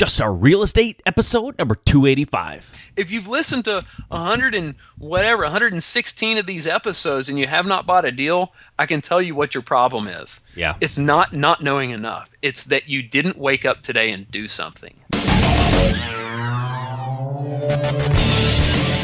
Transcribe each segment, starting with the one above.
Just Start Real Estate episode number 285. If you've listened to 100 and whatever, 116 of these episodes and you have not bought a deal, I can tell you what your problem is. Yeah. It's not not knowing enough. It's that you didn't wake up today and do something.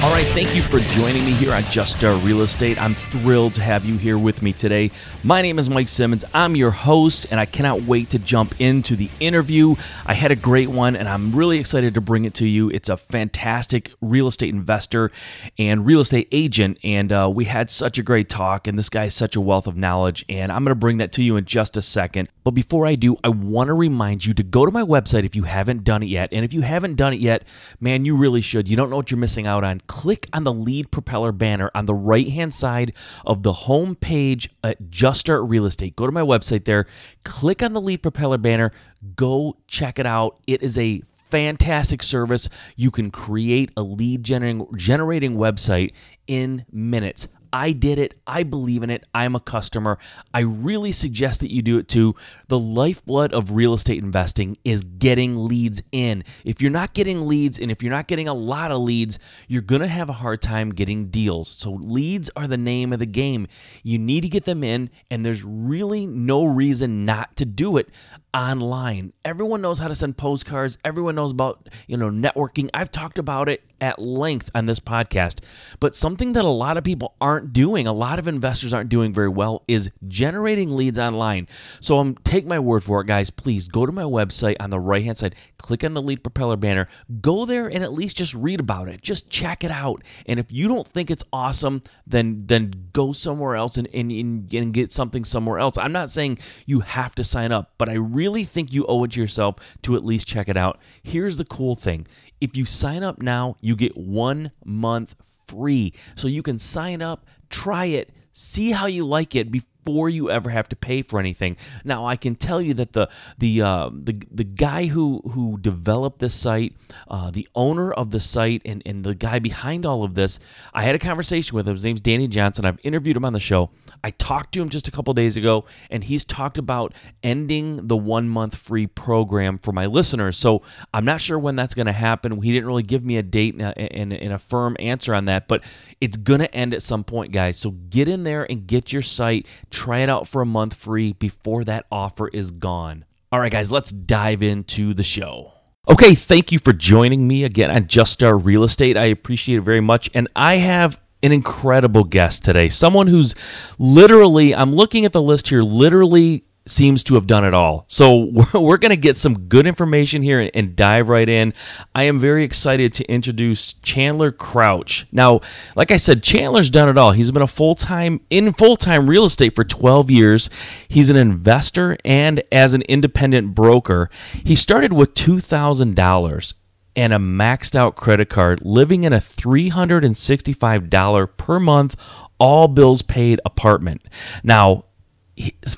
All right, thank you for joining me here on Just Start Real Estate. I'm thrilled to have you here with me today. My name is Mike Simmons. I'm your host, and I cannot wait to jump into the interview. I had a great one, and I'm really excited to bring it to you. It's a fantastic real estate investor and real estate agent, and uh, we had such a great talk. And this guy is such a wealth of knowledge, and I'm going to bring that to you in just a second. But before I do, I want to remind you to go to my website if you haven't done it yet. And if you haven't done it yet, man, you really should. You don't know what you're missing out on click on the lead propeller banner on the right hand side of the home page at Just Start Real Estate. Go to my website there, click on the lead propeller banner, go check it out. It is a fantastic service. You can create a lead generating, generating website in minutes. I did it. I believe in it. I'm a customer. I really suggest that you do it too. The lifeblood of real estate investing is getting leads in. If you're not getting leads and if you're not getting a lot of leads, you're going to have a hard time getting deals. So, leads are the name of the game. You need to get them in, and there's really no reason not to do it online. Everyone knows how to send postcards. Everyone knows about, you know, networking. I've talked about it at length on this podcast. But something that a lot of people aren't doing, a lot of investors aren't doing very well is generating leads online. So I'm take my word for it, guys. Please go to my website on the right-hand side, click on the lead propeller banner, go there and at least just read about it. Just check it out. And if you don't think it's awesome, then then go somewhere else and, and, and get something somewhere else. I'm not saying you have to sign up, but I really really think you owe it to yourself to at least check it out. Here's the cool thing if you sign up now, you get one month free. So you can sign up, try it, see how you like it before before you ever have to pay for anything. Now, I can tell you that the the uh, the the guy who who developed this site, uh, the owner of the site, and and the guy behind all of this, I had a conversation with him. His name's Danny Johnson. I've interviewed him on the show. I talked to him just a couple days ago, and he's talked about ending the one month free program for my listeners. So I'm not sure when that's going to happen. He didn't really give me a date and a, and, and a firm answer on that, but it's going to end at some point, guys. So get in there and get your site Try it out for a month free before that offer is gone. All right, guys, let's dive into the show. Okay, thank you for joining me again on Just Start Real Estate. I appreciate it very much. And I have an incredible guest today. Someone who's literally, I'm looking at the list here, literally seems to have done it all. So we're, going to get some good information here and, dive right in. I am very excited to introduce Chandler Crouch. Now, like I said, Chandler's done it all. He's been a full-time in full-time real estate for 12 years. He's an investor and as an independent broker. He started with $2,000 and a maxed out credit card, living in a $365 per month all bills paid apartment. Now,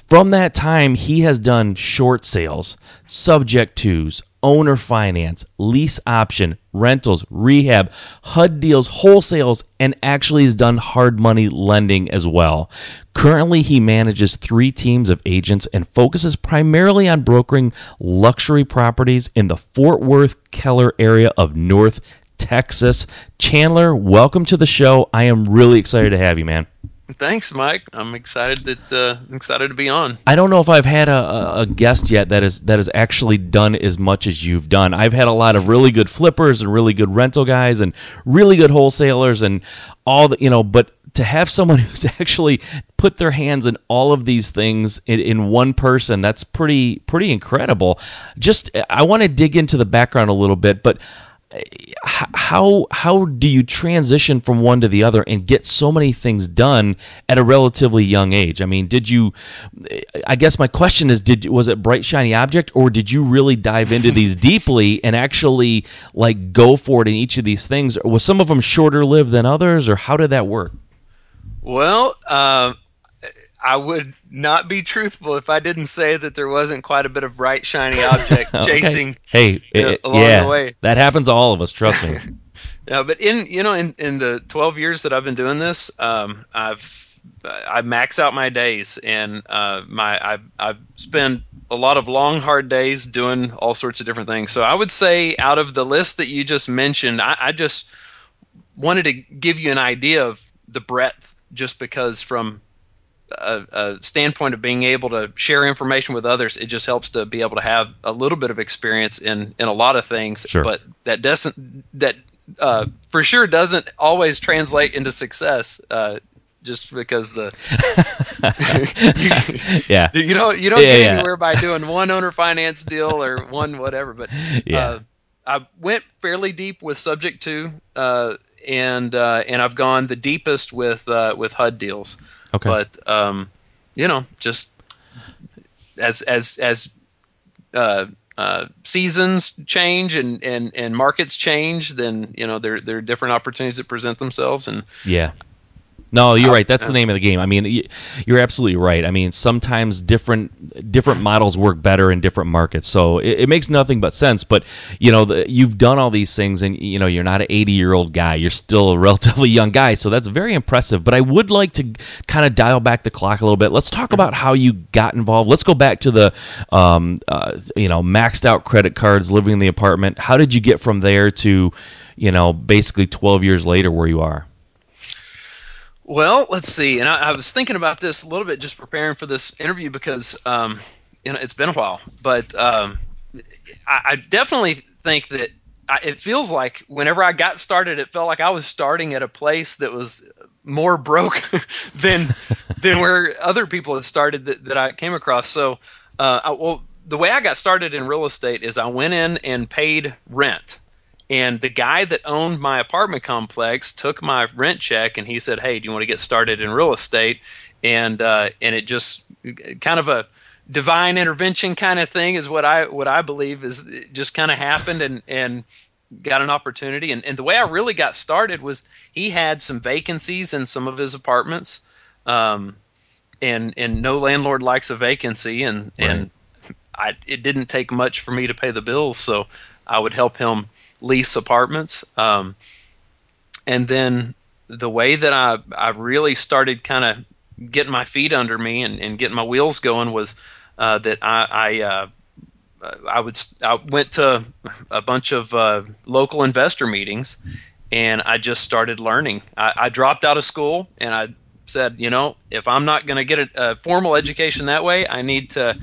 from that time, he has done short sales, subject tos, owner finance, lease option, rentals, rehab, HUD deals, wholesales, and actually has done hard money lending as well. Currently, he manages three teams of agents and focuses primarily on brokering luxury properties in the Fort Worth Keller area of North Texas. Chandler, welcome to the show. I am really excited to have you, man. Thanks, Mike. I'm excited that uh, I'm excited to be on. I don't know if I've had a, a guest yet that is that has actually done as much as you've done. I've had a lot of really good flippers and really good rental guys and really good wholesalers and all the you know, but to have someone who's actually put their hands in all of these things in, in one person, that's pretty pretty incredible. Just I want to dig into the background a little bit, but how how do you transition from one to the other and get so many things done at a relatively young age? I mean, did you? I guess my question is, did was it bright shiny object, or did you really dive into these deeply and actually like go for it in each of these things? Was some of them shorter lived than others, or how did that work? Well, uh, I would not be truthful if I didn't say that there wasn't quite a bit of bright shiny object okay. chasing. Hey, know, along yeah, the way. That happens to all of us. Trust me. yeah, but in you know in in the twelve years that I've been doing this, um, I've I max out my days and uh, my I I spend a lot of long, hard days doing all sorts of different things. So I would say, out of the list that you just mentioned, I, I just wanted to give you an idea of the breadth, just because from a, a, standpoint of being able to share information with others, it just helps to be able to have a little bit of experience in in a lot of things. Sure. But that doesn't that uh, for sure doesn't always translate into success. Uh, just because the yeah you don't you don't yeah, get yeah. anywhere by doing one owner finance deal or one whatever. But yeah. Uh, I went fairly deep with subject to, uh, and uh, and I've gone the deepest with uh, with HUD deals. Okay. But um, you know, just as as as uh, uh, seasons change and, and, and markets change, then you know there there are different opportunities that present themselves, and yeah, no, you're right. That's the name of the game. I mean, you're absolutely right. I mean, sometimes different different models work better in different markets, so it, it makes nothing but sense. But you know, the, you've done all these things, and you know, you're not an 80 year old guy. You're still a relatively young guy, so that's very impressive. But I would like to kind of dial back the clock a little bit. Let's talk about how you got involved. Let's go back to the, um, uh, you know, maxed out credit cards, living in the apartment. How did you get from there to, you know, basically 12 years later where you are? Well, let's see. And I, I, was thinking about this a little bit just preparing for this interview because um, you know it's been a while, but um, I, I, definitely think that I, it feels like whenever I got started, it felt like I was starting at a place that was more broke than than where other people had started that, that I came across. So, uh, I, well, the way I got started in real estate is I went in and paid rent and the guy that owned my apartment complex took my rent check and he said, "Hey, do you want to get started in real estate?" And uh, and it just kind of a divine intervention kind of thing is what I what I believe is just kind of happened and and got an opportunity. And and the way I really got started was he had some vacancies in some of his apartments. Um, and and no landlord likes a vacancy and right. and I, it didn't take much for me to pay the bills so I would help him lease apartments. Um, and then the way that I, I really started kind of getting my feet under me and, and getting my wheels going was uh, that I I, uh, I would I went to a bunch of uh, local investor meetings and I just started learning. I, I, dropped out of school and I said, you know, if I'm not going to get a, a formal education that way, I need to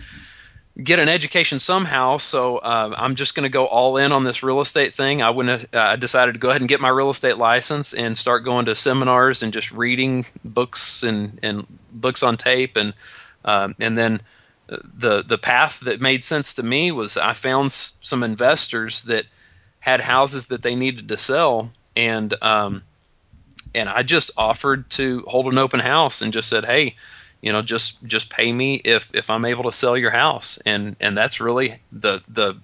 get an education somehow. So uh, I'm just going to go all in on this real estate thing. I. Uh, I decided to go ahead and get my real estate license and start going to seminars and just reading books and and books on tape and um, and then uh, the the path that made sense to me was I found s- some investors that had houses that they needed to sell and um, and I just offered to hold an open house and just said, hey you know just just pay me if if i'm able to sell your house. And and that's really the the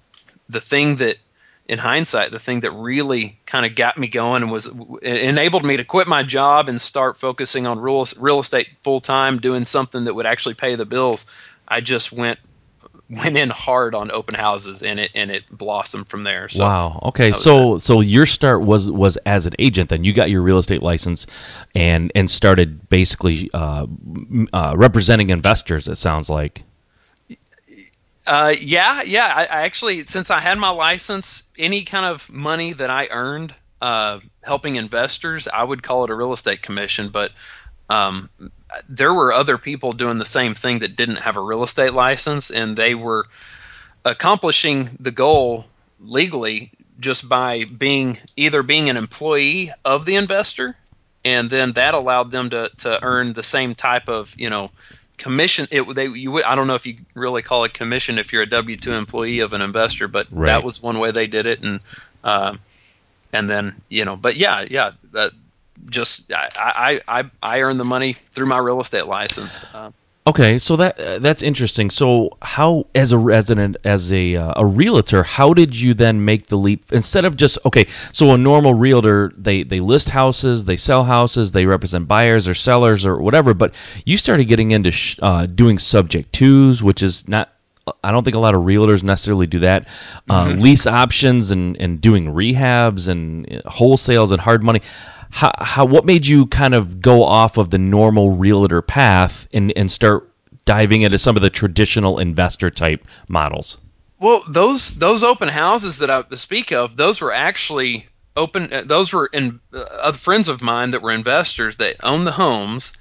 the thing that in hindsight the thing that really kind of got me going and was enabled me to quit my job and start focusing on real real estate full time doing something that would actually pay the bills. I just went went in hard on open houses and it and it blossomed from there. So wow. Okay. So so your start was was as an agent. Then you got your real estate license, and and started basically uh, uh, representing investors. It sounds like. Uh, yeah, yeah. I, I, actually, since I had my license, any kind of money that I earned uh, helping investors, I would call it a real estate commission. But um, there were other people doing the same thing that didn't have a real estate license, and they were accomplishing the goal legally just by being either being an employee of the investor, and then that allowed them to to earn the same type of you know commission. It they you would I don't know if you really call it commission if you're a W two employee of an investor, but right. that was one way they did it, and uh, and then you know, but yeah, yeah. That, just I, I I I earn the money through my real estate license. Uh, okay, so that uh, that's interesting. So how as a resident as a uh, a realtor, how did you then make the leap instead of just okay? So a normal realtor they they list houses, they sell houses, they represent buyers or sellers or whatever. But you started getting into sh- uh, doing subject tos, which is not I don't think a lot of realtors necessarily do that. Uh, mm-hmm. Lease options and, and doing rehabs and uh, wholesales and hard money how, how what made you kind of go off of the normal realtor path and and start diving into some of the traditional investor type models? Well, those those open houses that I speak of, those were actually open. Uh, those were in uh, other friends of mine that were investors that owned the homes,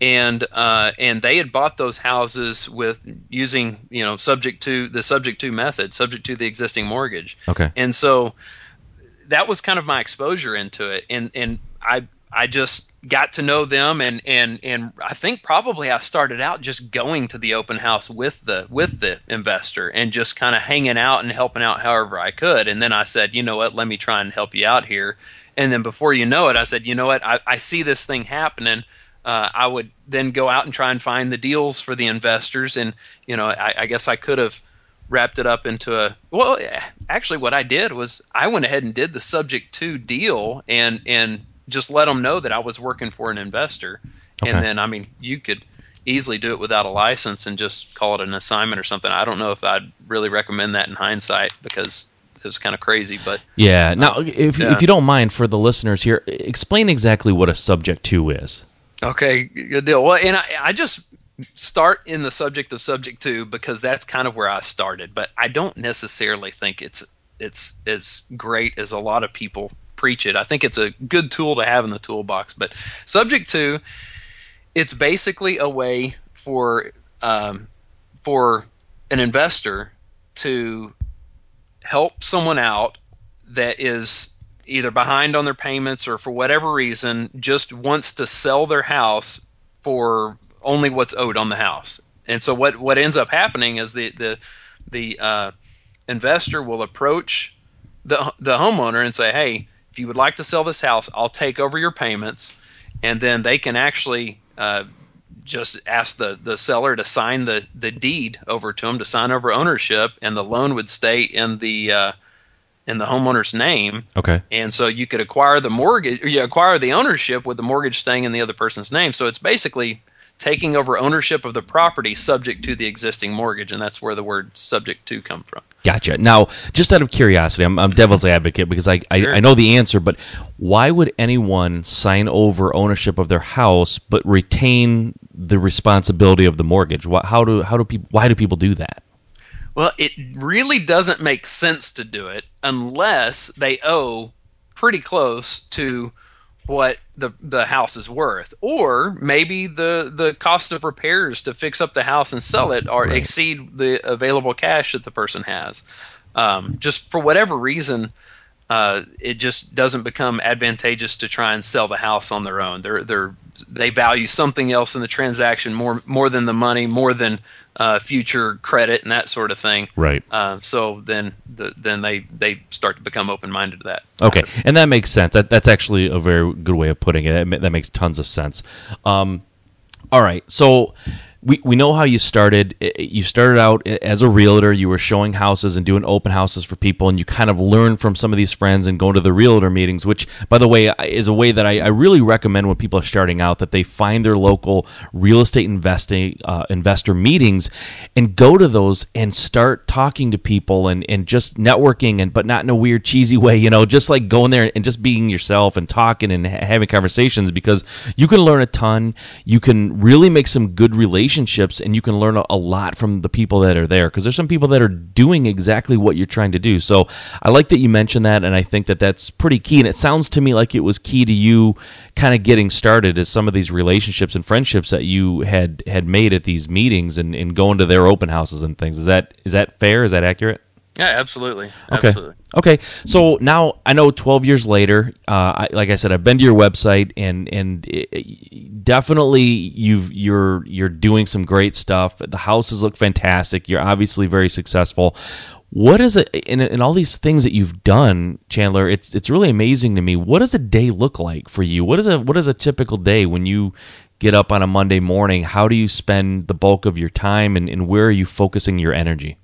and uh, and they had bought those houses with using you know subject to the subject to method, subject to the existing mortgage. Okay. And so that was kind of my exposure into it, and and I I just got to know them and and and I think probably I started out just going to the open house with the with the investor and just kind of hanging out and helping out however I could. And then I said you know what? Let me try and help you out here. And then before you know it I said you know what? I, I see this thing happening uh, I would then go out and try and find the deals for the investors and you know I, I guess I could have wrapped it up into a well actually what I did was I went ahead and did the subject to deal and and just let them know that I was working for an investor. Okay. And then, I mean, you could easily do it without a license and just call it an assignment or something. I don't know if I'd really recommend that in hindsight because it was kind of crazy. But yeah, now if yeah. if you don't mind for the listeners here, explain exactly what a subject to is. Okay, good deal. Well, and I, I just start in the subject of subject to because that's kind of where I started. But I don't necessarily think it's it's as great as a lot of people preach it. I think it's a good tool to have in the toolbox. But subject to, it's basically a way for um, for an investor to help someone out that is either behind on their payments or for whatever reason just wants to sell their house for only what's owed on the house. And so what what ends up happening is the the the uh, investor will approach the the homeowner and say, "Hey, if you would like to sell this house, I'll take over your payments, and then they can actually uh, just ask the the seller to sign the the deed over to them to sign over ownership, and the loan would stay in the uh, in the homeowner's name. Okay. And so you could acquire the mortgage, you acquire the ownership with the mortgage staying in the other person's name. So it's basically taking over ownership of the property subject to the existing mortgage, and that's where the word "subject to" come from. Gotcha. Now, just out of curiosity, I'm, I'm devil's advocate because I, sure. I, I know the answer, but why would anyone sign over ownership of their house but retain the responsibility of the mortgage? What, how do how do people why do people do that? Well, it really doesn't make sense to do it unless they owe pretty close to what the the house is worth, or maybe the the cost of repairs to fix up the house and sell it or right. exceed the available cash that the person has. Um, just for whatever reason, uh, it just doesn't become advantageous to try and sell the house on their own. They're they're they value something else in the transaction more more than the money, more than uh, future credit and that sort of thing. Right. Uh, so then the, then they they start to become open minded to that. Okay, and that makes sense. That that's actually a very good way of putting it. That, that makes tons of sense. Um, all right, so we, we know how you started. You started out as a realtor. You were showing houses and doing open houses for people, and you kind of learned from some of these friends and going to the realtor meetings, which, by the way, is a way that I, I really recommend when people are starting out that they find their local real estate investing uh, investor meetings and go to those and start talking to people and, and just networking and but not in a weird cheesy way, you know, just like going there and just being yourself and talking and having conversations because you can learn a ton. You can really make some good relationships relationships and you can learn a lot from the people that are there because there's some people that are doing exactly what you're trying to do. So I like that you mentioned that and I think that that's pretty key and it sounds to me like it was key to you kind of getting started as some of these relationships and friendships that you had had made at these meetings and, and going to their open houses and things. Is that is that fair? Is that accurate? Yeah, absolutely. Okay. Absolutely. Okay. So now I know 12 years later, uh, I, like I said, I've been to your website and and it, definitely you've you're you're doing some great stuff. The houses look fantastic. You're obviously very successful. What is it in, in all these things that you've done, Chandler? It's it's really amazing to me. What does a day look like for you? What is a what is a typical day when you get up on a Monday morning? How do you spend the bulk of your time and, and where are you focusing your energy?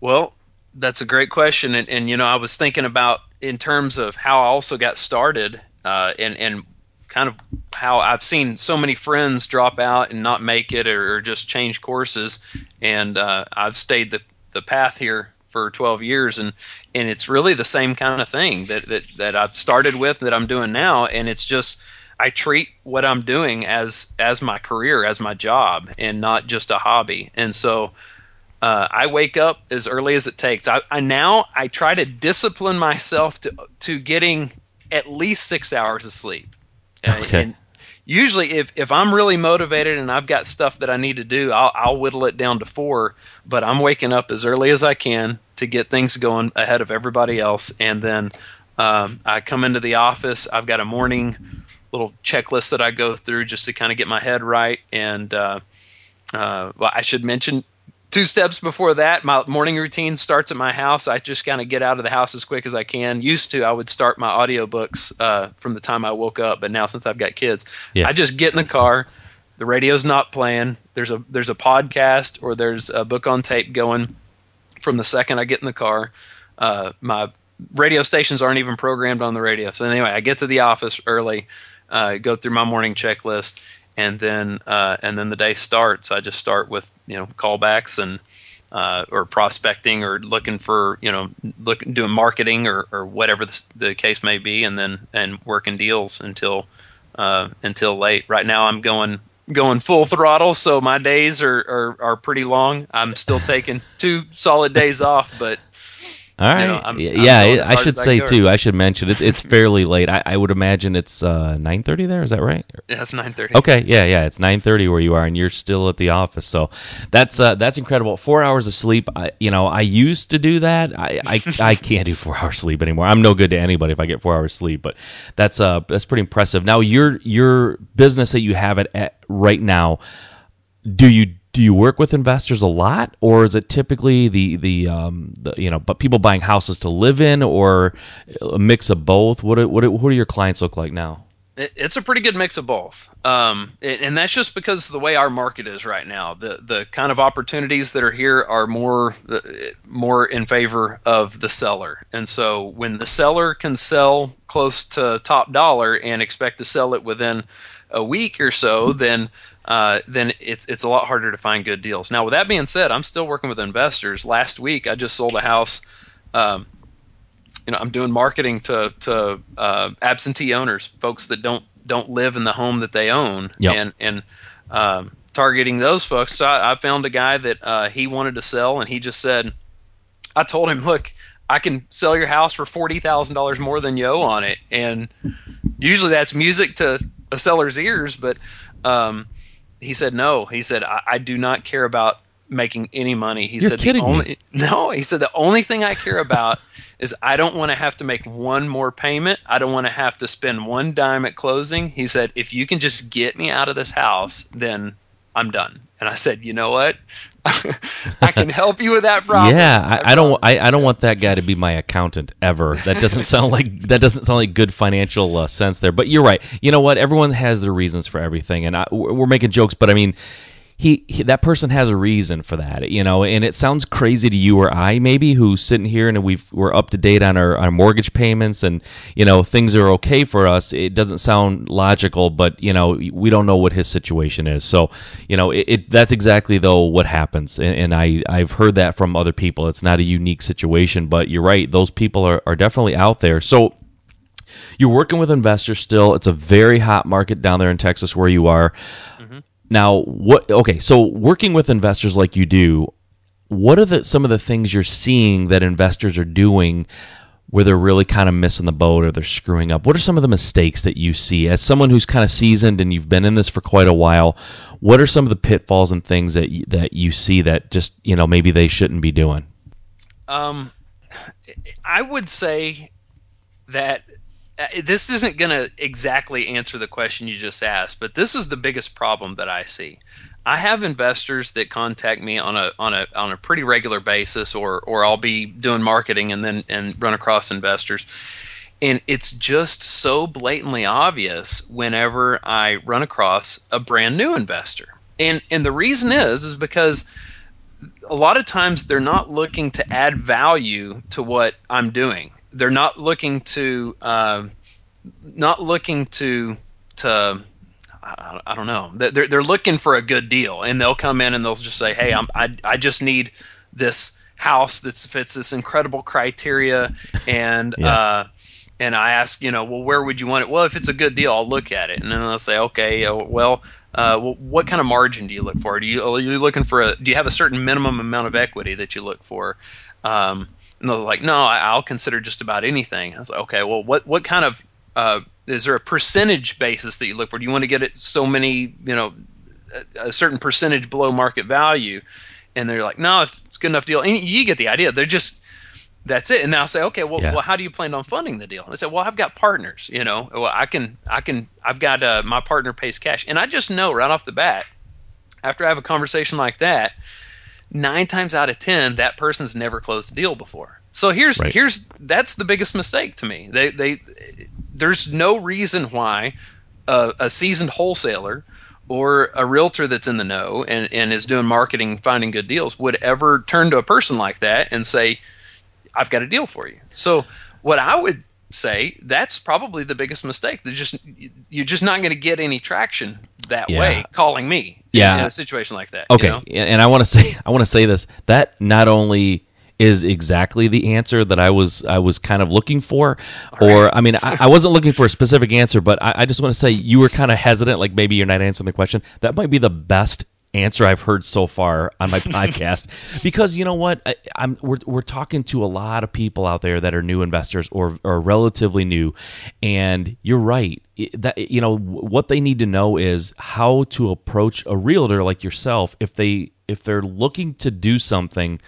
Well, that's a great question, and, and you know, I was thinking about in terms of how I also got started, uh, and and kind of how I've seen so many friends drop out and not make it, or, or just change courses, and uh, I've stayed the the path here for 12 years, and and it's really the same kind of thing that that that I've started with that I'm doing now, and it's just I treat what I'm doing as as my career, as my job, and not just a hobby. And so uh, I wake up as early as it takes. I, I now I try to discipline myself to to getting at least six hours of sleep. Uh, Okay. And usually, if if I'm really motivated and I've got stuff that I need to do, I'll I'll whittle it down to four. But I'm waking up as early as I can to get things going ahead of everybody else, and then um, I come into the office. I've got a morning little checklist that I go through just to kind of get my head right. And uh, uh, well, I should mention two steps before that, my morning routine starts at my house. I just kind of get out of the house as quick as I can. Used to, I would start my audiobooks uh, from the time I woke up, but now since I've got kids, Yeah. I just get in the car. The radio's not playing. There's a there's a podcast or there's a book on tape going from the second I get in the car. Uh, my radio stations aren't even programmed on the radio. So anyway, I get to the office early, uh, go through my morning checklist, and then uh, and then the day starts. I just start with you know callbacks and uh, or prospecting or looking for you know looking doing marketing or, or whatever the, the case may be, and then and working deals until uh, until late. Right now, I'm going going full throttle, so my days are, are, are pretty long. I'm still taking two solid days off, but All right. know, I'm- I'm yeah, it- I should I say too. I should mention it, it's fairly late. I, I would imagine it's uh, nine thirty there. Is that right? Yeah, it's nine thirty. Okay, yeah, yeah. It's nine thirty where you are, and you're still at the office. So that's uh, that's incredible. Four hours of sleep. I, you know, I used to do that. I, I I can't do four hours sleep anymore. I'm no good to anybody if I get four hours sleep. But that's uh that's pretty impressive. Now your your business that you have it at right now. Do you do you work with investors a lot, or is it typically the the um the, you know but people buying houses to live in, or a mix of both? What what what do your clients look like now? It's a pretty good mix of both, um, and that's just because the way our market is right now. The the kind of opportunities that are here are more uh, more in favor of the seller, and so when the seller can sell close to top dollar and expect to sell it within a week or so, then uh, then it's it's a lot harder to find good deals. Now, with that being said, I'm still working with investors. Last week, I just sold a house. Um, you know, I'm doing marketing to to uh, absentee owners, folks that don't don't live in the home that they own, Yep. and and um, targeting those folks. So I, I found a guy that uh, he wanted to sell, and he just said, I told him, look, I can sell your house for forty thousand dollars more than Yo on it, and usually that's music to a seller's ears, but um, he said no. He said I, I do not care about making any money. He You're said the me. no. He said the only thing I care about is I don't want to have to make one more payment. I don't want to have to spend one dime at closing. He said if you can just get me out of this house, then I'm done. And I said, you know what? I can help you with that problem. Yeah, I, I don't. I, I don't want that guy to be my accountant ever. That doesn't sound like that doesn't sound like good financial uh, sense there. But you're right. You know what? Everyone has their reasons for everything, and I, we're we're making jokes, but I mean. He, he that person has a reason for that, you know, and it sounds crazy to you or I maybe who's sitting here and we've we're up to date on our, our mortgage payments and you know things are okay for us. It doesn't sound logical, but you know we don't know what his situation is. So you know it, it that's exactly though what happens, and, and I I've heard that from other people. It's not a unique situation, but you're right. Those people are, are definitely out there. So you're working with investors still. It's a very hot market down there in Texas where you are. Now, what? Okay, so working with investors like you do, what are the some of the things you're seeing that investors are doing where they're really kind of missing the boat or they're screwing up? What are some of the mistakes that you see as someone who's kind of seasoned and you've been in this for quite a while? What are some of the pitfalls and things that you, that you see that just you know maybe they shouldn't be doing? Um, I would say that Uh, this isn't going to exactly answer the question you just asked, but this is the biggest problem that I see. I have investors that contact me on a on a on a pretty regular basis, or or I'll be doing marketing and then and run across investors, and it's just so blatantly obvious whenever I run across a brand new investor, and and the reason is is because a lot of times they're not looking to add value to what I'm doing. They're not looking to, uh, not looking to, to, I, I don't know. They're they're looking for a good deal, and they'll come in and they'll just say, "Hey, I'm, I I just need this house that fits this incredible criteria," and Yeah. uh, and I ask, you know, well, where would you want it? Well, if it's a good deal, I'll look at it, and then they'll say, okay, uh, well, uh, what kind of margin do you look for? Do you are you looking for a? Do you have a certain minimum amount of equity that you look for? Um, and they're like, no, I, will consider just about anything. I was like, okay, well, what what kind of uh, is there a percentage basis that you look for? Do you want to get it so many, you know, a, a certain percentage below market value? And they're like, no, it's a good enough deal. And you get the idea. They're just that's it. And I'll say, okay, well, yeah. well, how do you plan on funding the deal? And I said, well, I've got partners. You know, well, I can, I can, I've got uh, my partner pays cash, and I just know right off the bat, after I have a conversation like that, nine times out of ten, that person's never closed a deal before. So here's right. here's that's the biggest mistake to me. They they there's no reason why a, a seasoned wholesaler or a realtor that's in the know and, and is doing marketing, finding good deals would ever turn to a person like that and say, I've got a deal for you. So what I would say that's probably the biggest mistake. They're just you're just not going to get any traction that yeah. way calling me. Yeah. in a situation like that. Okay, you know? and I want to say I want to say this that not only is exactly the answer that I was I was kind of looking for, or I mean I, I, wasn't looking for a specific answer, but I, I just want to say you were kind of hesitant, like maybe you're not answering the question. That might be the best answer I've heard so far on my podcast. Because you know what? I, am we're, we're talking to a lot of people out there that are new investors or or relatively new. And you're right. That you know what they need to know is how to approach a realtor like yourself if they if they're looking to do something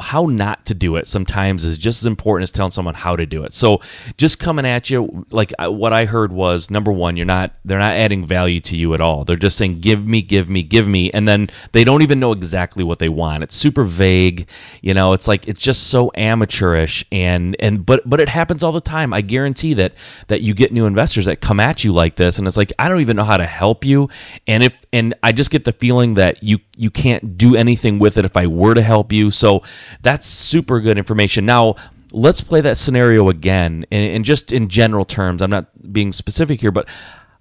how not to do it sometimes is just as important as telling someone how to do it. So just coming at you like what I heard was number 1 you're not they're not adding value to you at all. They're just saying give me give me give me and then they don't even know exactly what they want. It's super vague, you know, it's like it's just so amateurish and and but but it happens all the time. I guarantee that that you get new investors that come at you like this and it's like I don't even know how to help you and if and I just get the feeling that you you can't do anything with it if I were to help you so that's super good information. Now, let's play that scenario again and, and just in general terms. I'm not being specific here, but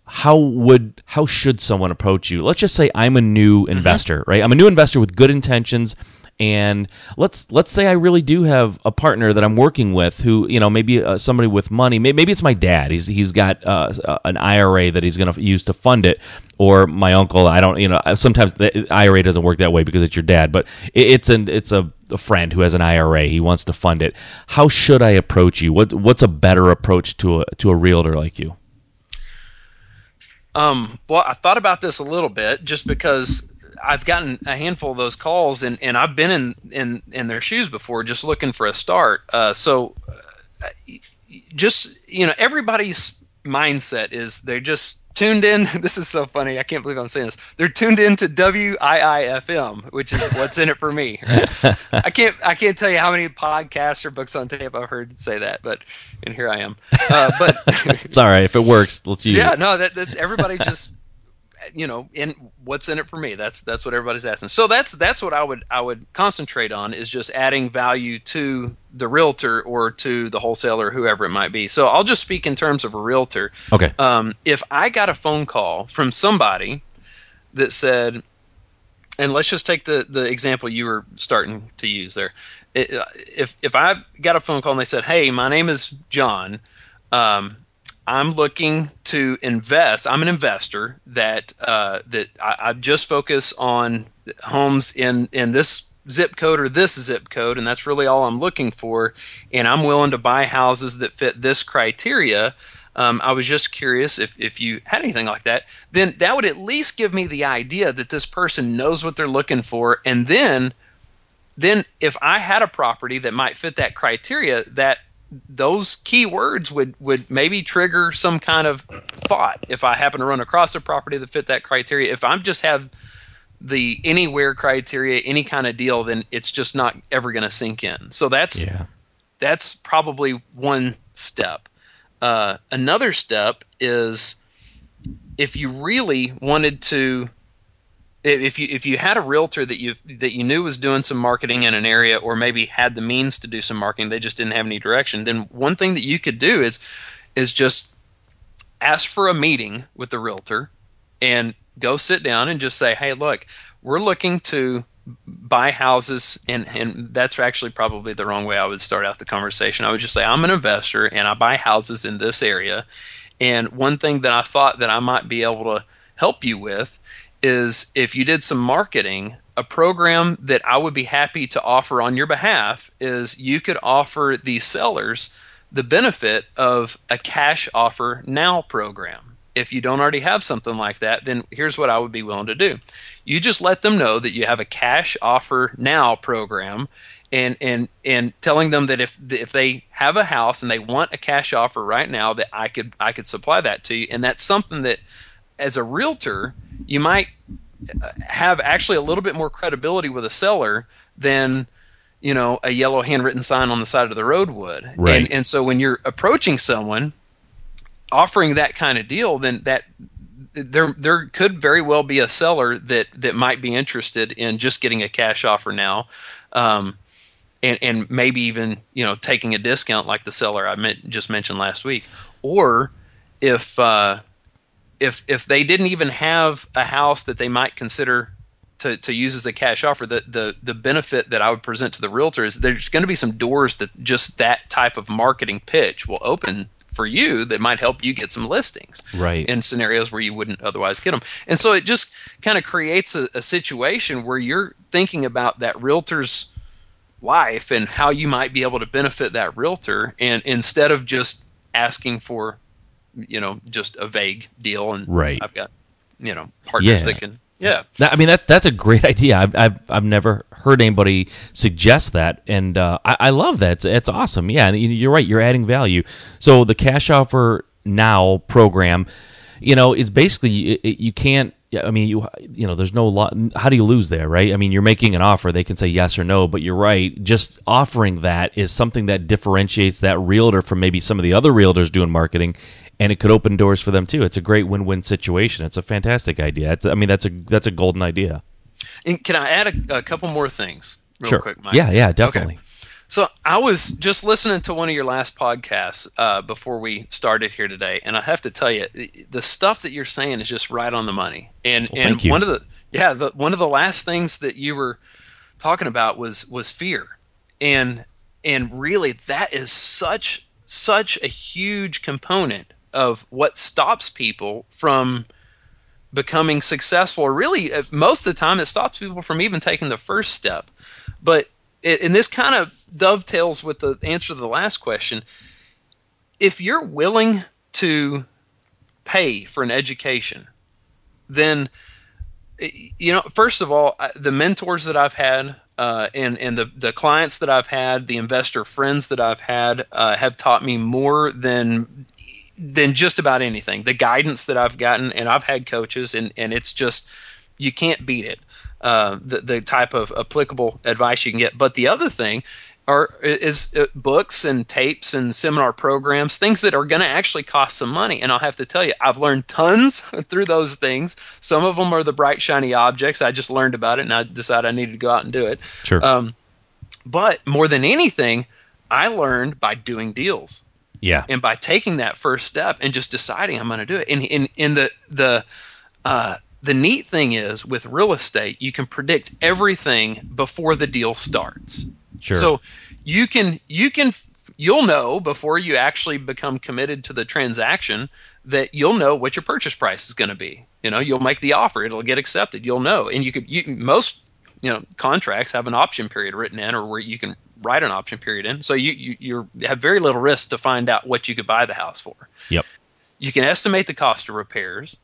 how would how should someone approach you let's just say i'm a new mm-hmm. investor right i'm a new investor with good intentions and let's let's say I really do have a partner that I'm working with who you know maybe uh, somebody with money maybe, maybe it's my dad. He's he's got uh, uh an IRA that he's going to use to fund it or my uncle. I don't you know sometimes the IRA doesn't work that way because it's your dad but it's an it's a, a friend who has an IRA he wants to fund it. How should I approach you? What what's a better approach to a to a realtor like you? Um, well, I thought about this a little bit just because I've gotten a handful of those calls, and, and I've been in, in, in their shoes before, just looking for a start. Uh, so, uh, just you know, everybody's mindset is they're just tuned in. This is so funny. I can't believe I'm saying this. They're tuned into WIIFM, which is what's in it for me. Right? I can't I can't tell you how many podcasts or books on tape I've heard say that, but and here I am. Uh, but it's all right if it works. Let's use yeah, it. no, that, that's everybody just you know, in what's in it for me? That's that's what everybody's asking. So that's that's what I would I would concentrate on is just adding value to the realtor or to the wholesaler, whoever it might be. So I'll just speak in terms of a realtor. Okay. Um, if I got a phone call from somebody that said, and let's just take the the example you were starting to use there. If if I got a phone call and they said, "Hey, my name is John," um, I'm looking to invest. I'm an investor that uh, that I, I, just focus on homes in in this zip code or this zip code, and that's really all I'm looking for. And I'm willing to buy houses that fit this criteria. Um, I was just curious if, if you had anything like that. Then that would at least give me the idea that this person knows what they're looking for, and then then if I had a property that might fit that criteria, that those keywords would would maybe trigger some kind of thought if I happen to run across a property that fit that criteria. If I'm just have the anywhere criteria, any kind of deal, then it's just not ever going to sink in. So that's yeah. that's probably one step. Uh, another step is if you really wanted to if you if you had a realtor that you that you knew was doing some marketing in an area or maybe had the means to do some marketing they just didn't have any direction then one thing that you could do is is just ask for a meeting with the realtor and go sit down and just say hey look we're looking to buy houses and and that's actually probably the wrong way I would start out the conversation. I would just say I'm an investor and I buy houses in this area. And one thing that I thought that I might be able to help you with is if you did some marketing, a program that I would be happy to offer on your behalf is you could offer these sellers the benefit of a cash offer now program. If you don't already have something like that, then here's what I would be willing to do. You just let them know that you have a cash offer now program and and and telling them that if if they have a house and they want a cash offer right now that I could I could supply that to you and that's something that as a realtor you might uh, have actually a little bit more credibility with a seller than you know a yellow handwritten sign on the side of the road would right. and and so when you're approaching someone offering that kind of deal then that there there could very well be a seller that that might be interested in just getting a cash offer now um, and and maybe even you know taking a discount like the seller I meant, just mentioned last week or if uh, if if they didn't even have a house that they might consider to, to use as a cash offer, the, the the benefit that I would present to the realtor is there's going to be some doors that just that type of marketing pitch will open for you that might help you get some listings right. in scenarios where you wouldn't otherwise get them and so it just kind of creates a, a situation where you're thinking about that realtor's life and how you might be able to benefit that realtor and instead of just asking for you know just a vague deal and right. I've got you know partners Yeah. that can yeah I mean that that's a great idea. I've, I've I've never heard anybody suggest that, and uh, I, I love that. It's, it's awesome. Yeah, and you're right. You're adding value. So the cash offer now program, you know, it's basically it- you can't. I mean, you you know, there's no lot. How do you lose there, right? I mean, you're making an offer. They can say yes or no, but you're right. Just offering that is something that differentiates that realtor from maybe some of the other realtors doing marketing, and it could open doors for them too. It's a great win-win situation. It's a fantastic idea. It's, I mean, that's a that's a golden idea. and can i add a, a couple more things real sure. quick Mike? Yeah, yeah, definitely. So I was just listening to one of your last podcasts uh, before we started here today, and I have to tell you, the- the stuff that you're saying is just right on the money. And Well, and one of the yeah, the, one of the last things that you were talking about was was fear, and and really that is such such a huge component of what stops people from becoming successful really uh, most of the time it stops people from even taking the first step. But it, and this kind of dovetails with the answer to the last question. If you're willing to pay for an education then you know first of all the mentors that i've had uh, and and the the clients that i've had the investor friends that i've had uh, have taught me more than than just about anything. The guidance that I've gotten, and I've had coaches, and and it's just you can't beat it. Uh, the the type of applicable advice you can get. But the other thing are is uh, books and tapes and seminar programs, things that are going to actually cost some money. And I'll have to tell you, I've learned tons through those things. Some of them are the bright shiny objects. I just learned about it, and I decided I needed to go out and do it. Sure. Um, but more than anything, I learned by doing deals yeah. and by taking that first step and just deciding I'm going to do it. And in in the the uh, the neat thing is with real estate, you can predict everything before the deal starts. Sure. So you can you can you'll know before you actually become committed to the transaction that you'll know what your purchase price is going to be. You know, you'll make the offer, it'll get accepted. You'll know, and you could you most you know contracts have an option period written in, or where you can write an option period in. So you you you're, have very little risk to find out what you could buy the house for. Yep. You can estimate the cost of repairs.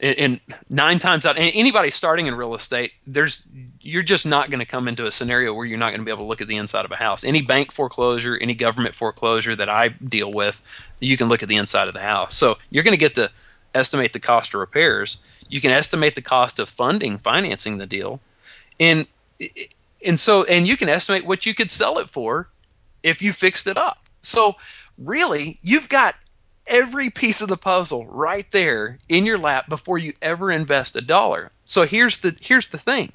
And, and nine times out, and anybody starting in real estate, there's you're just not going to come into a scenario where you're not going to be able to look at the inside of a house. Any bank foreclosure, any government foreclosure that I deal with, you can look at the inside of the house. So you're going to get to estimate the cost of repairs. You can estimate the cost of funding, financing the deal, and and so and you can estimate what you could sell it for if you fixed it up. So really, you've got every piece of the puzzle right there in your lap before you ever invest a dollar. So here's the here's the thing.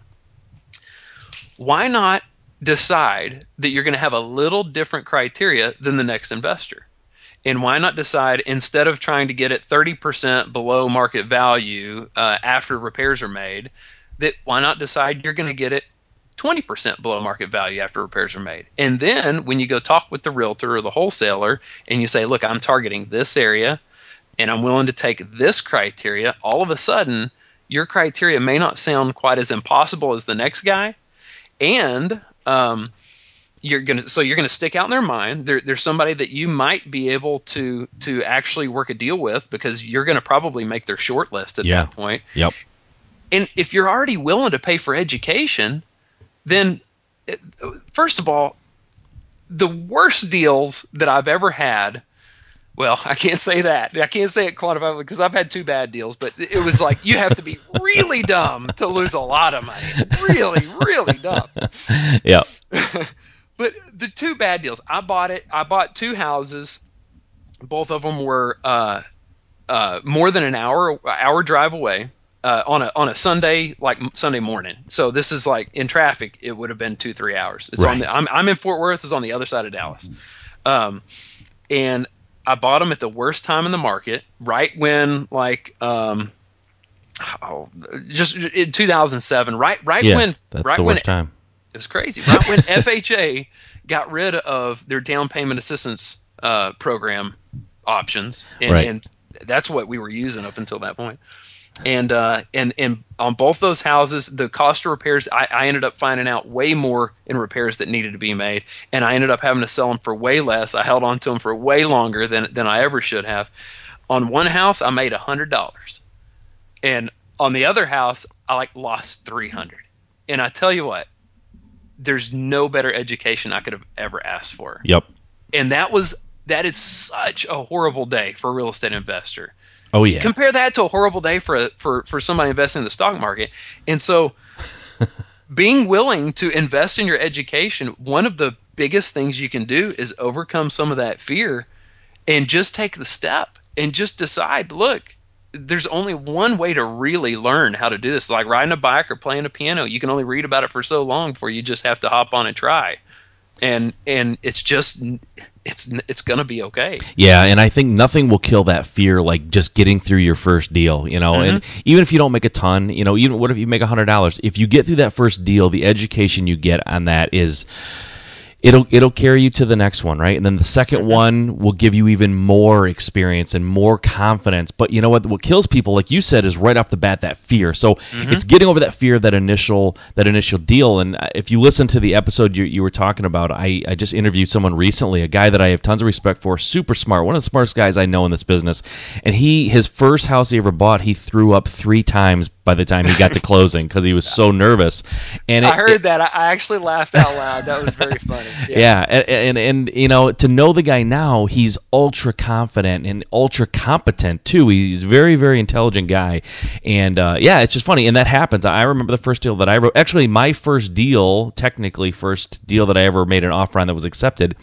Why not decide that you're going to have a little different criteria than the next investor? And why not decide instead of trying to get it 30% below market value uh, after repairs are made, that why not decide you're going to get it 20% below market value after repairs are made. And then when you go talk with the realtor or the wholesaler and you say, look, I'm targeting this area and I'm willing to take this criteria, all of a sudden, your criteria may not sound quite as impossible as the next guy. And, um, you're gonna so you're gonna stick out in their mind. There, there's somebody that you might be able to to actually work a deal with because you're gonna probably make their short list at Yeah. that point. Yep. And if you're already willing to pay for education, then first of all, the worst deals that I've ever had. Well, I can't say that. I can't say it quantifiably because I've had two bad deals, but it was like you have to be really dumb to lose a lot of money. Really, really dumb. Yeah. But the two bad deals, I bought it. I bought two houses. Both of them were uh, uh, more than an hour hour drive away uh, on a on a Sunday like Sunday morning. So this is like in traffic, it would have been two three hours. It's on the I'm I'm in Fort Worth. It's on the other side of Dallas, um, and I bought them at the worst time in the market, right when like um, oh, just in 2007, right right Yeah. when that's right the when worst time. it was crazy. Right when FHA got rid of their down payment assistance uh, program options, and, Right. and that's what we were using up until that point. And uh, and and on both those houses, the cost of repairs, I, I ended up finding out way more in repairs that needed to be made, and I ended up having to sell them for way less. I held on to them for way longer than than I ever should have. On one house, I made a hundred dollars, and on the other house, I like lost three hundred. And I tell you what, there's no better education I could have ever asked for. Yep. And that was that is such a horrible day for a real estate investor. Oh yeah. Compare that to a horrible day for a, for for somebody investing in the stock market. And so being willing to invest in your education, one of the biggest things you can do is overcome some of that fear and just take the step and just decide, look, there's only one way to really learn how to do this. Like riding a bike or playing a piano. You can only read about it for so long before you just have to hop on and try. And and it's just it's it's gonna be okay. Yeah, and I think nothing will kill that fear like just getting through your first deal, you know. And mm-hmm. even if you don't make a ton, you know, even what if you make a hundred dollars? If you get through that first deal, the education you get on that is it'll it'll carry you to the next one, right? And then the 2nd one will give you even more experience and more confidence. But you know what? What kills people, like you said, is right off the bat that fear. So it's getting over that fear, that initial that initial deal. And uh, if you listen to the episode you, you were talking about, I I just interviewed someone recently, a guy that I have tons of respect for, super smart, one of the smartest guys I know in this business. And he his first house he ever bought, he threw up three times by the time he got to closing because he was so nervous. And I it- heard that. I I actually laughed out loud. That was very funny. yeah, and, and and you know to know the guy now, he's ultra confident and ultra competent too. He's a very very intelligent guy, and uh, yeah, it's just funny. And that happens. I remember the first deal that I wrote. Actually, my first deal, technically first deal that I ever made an offer on that was accepted.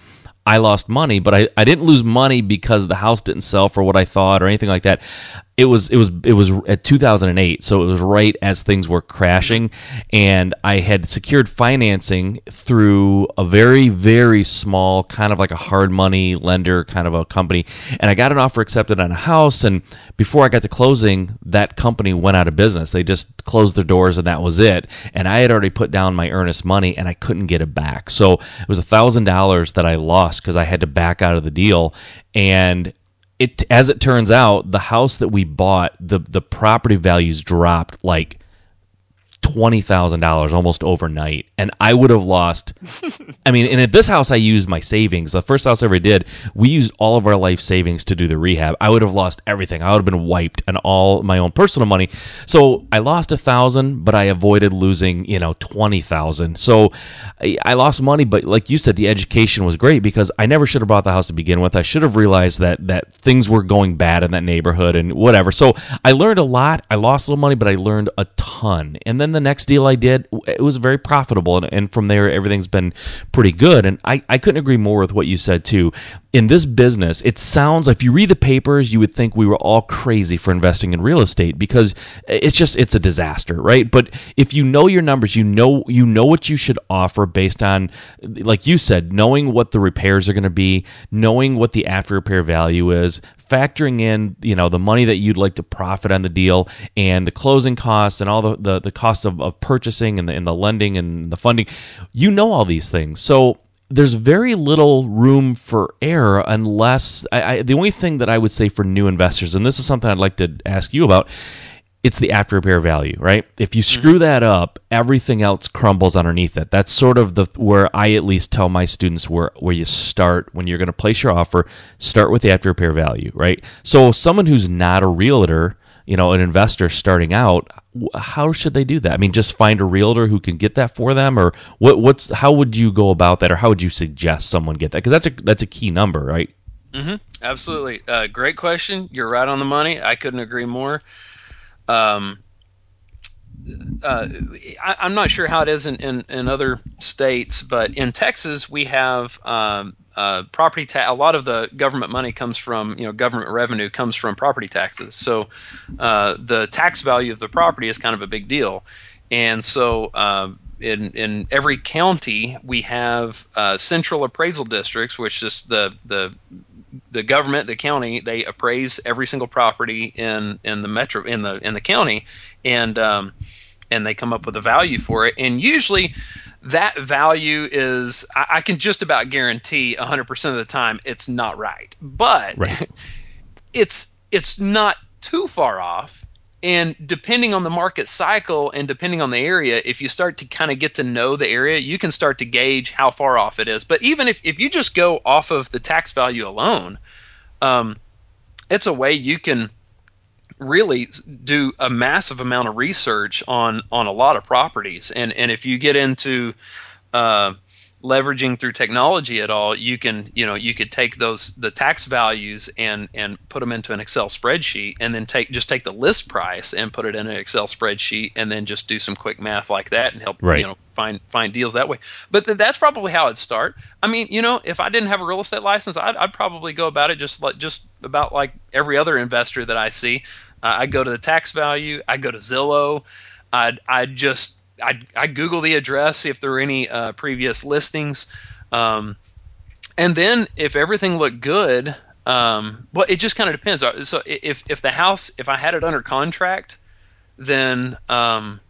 I lost money, but I, I didn't lose money because the house didn't sell for what I thought or anything like that. It was it was it was at 2008, so it was right as things were crashing, and I had secured financing through a very very small kind of like a hard money lender kind of a company, and I got an offer accepted on a house, and before I got to closing, that company went out of business. They just closed their doors, and that was it. And I had already put down my earnest money, and I couldn't get it back. So it was a thousand dollars that I lost because I had to back out of the deal, and it as it turns out, the house that we bought, the the property values dropped like twenty thousand dollars almost overnight, and I would have lost. I mean, and at this house, I used my savings. The first house I ever did, we used all of our life savings to do the rehab. I would have lost everything. I would have been wiped and all my own personal money. So I lost a thousand, but I avoided losing, you know, twenty thousand. So I, I lost money, but like you said, the education was great because I never should have bought the house to begin with. I should have realized that that things were going bad in that neighborhood and whatever. So I learned a lot. I lost a little money, but I learned a ton. And then the next deal I did, it was very profitable, and, and from there everything's been pretty good. And I, I couldn't agree more with what you said too. In this business, it sounds like if you read the papers, you would think we were all crazy for investing in real estate because it's just it's a disaster, right? But if you know your numbers, you know you know what you should offer based on like you said, knowing what the repairs are going to be, knowing what the after repair value is, factoring in you know the money that you'd like to profit on the deal and the closing costs and all the the, the costs of, of purchasing and the, and the lending and the funding you know all these things so there's very little room for error unless I, I, the only thing that I would say for new investors, and this is something I'd like to ask you about, it's the after repair value, right? If you screw mm-hmm. that up, everything else crumbles underneath it. That's sort of the where I at least tell my students where where you start when you're going to place your offer. Start with the after repair value, right? So someone who's not a realtor you know an investor starting out how should they do that? I mean just find a realtor who can get that for them or what what's how would you go about that or how would you suggest someone get that? Because that's a that's a key number right? Mm-hmm. absolutely. Uh, great question. You're right on the money. I couldn't agree more. Um, uh, I, am not sure how it is in, in, in, other states, but in Texas we have um, uh, property tax. A lot of the government money comes from you know government revenue comes from property taxes. So uh, the tax value of the property is kind of a big deal, and so. Uh, in, in every county, we have uh, central appraisal districts, which is the, the the government, the county, they appraise every single property in in the metro in the in the county, and um, and they come up with a value for it. And usually, that value is I, I can just about guarantee 100% of the time it's not right. But right. it's it's not too far off. And depending on the market cycle and depending on the area if you start to kind of get to know the area you can start to gauge how far off it is. But even if, if you just go off of the tax value alone um, it's a way you can really do a massive amount of research on on a lot of properties. And and if you get into uh, leveraging through technology at all you can you know you could take those the tax values and and put them into an excel spreadsheet and then take just take the list price and put it in an excel spreadsheet and then just do some quick math like that and help right. you know find find deals that way. But th- that's probably how it'd start. I mean you know if i didn't have a real estate license i'd, I'd probably go about it just like just about like every other investor that i see uh, I go to the tax value. I go to Zillow. I I just I I Google the address, see if there are any uh, previous listings, um, and then if everything looked good, um, well, it just kind of depends. Uh, so if if the house, if I had it under contract, then um,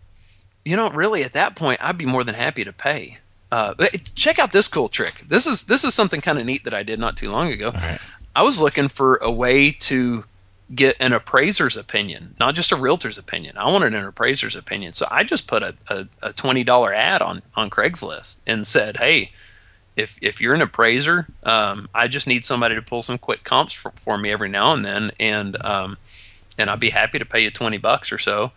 you know, really at that point, I'd be more than happy to pay. Uh, check out this cool trick. This is this is something kind of neat that I did not too long ago. Right. I was looking for a way to get an appraiser's opinion, not just a realtor's opinion. I wanted an appraiser's opinion. So I just put a, a, a $20 ad on, on Craigslist and said, hey, if, if you're an appraiser, um, I just need somebody to pull some quick comps for, for me every now and then. And, um, and I'd be happy to pay you 20 bucks or so.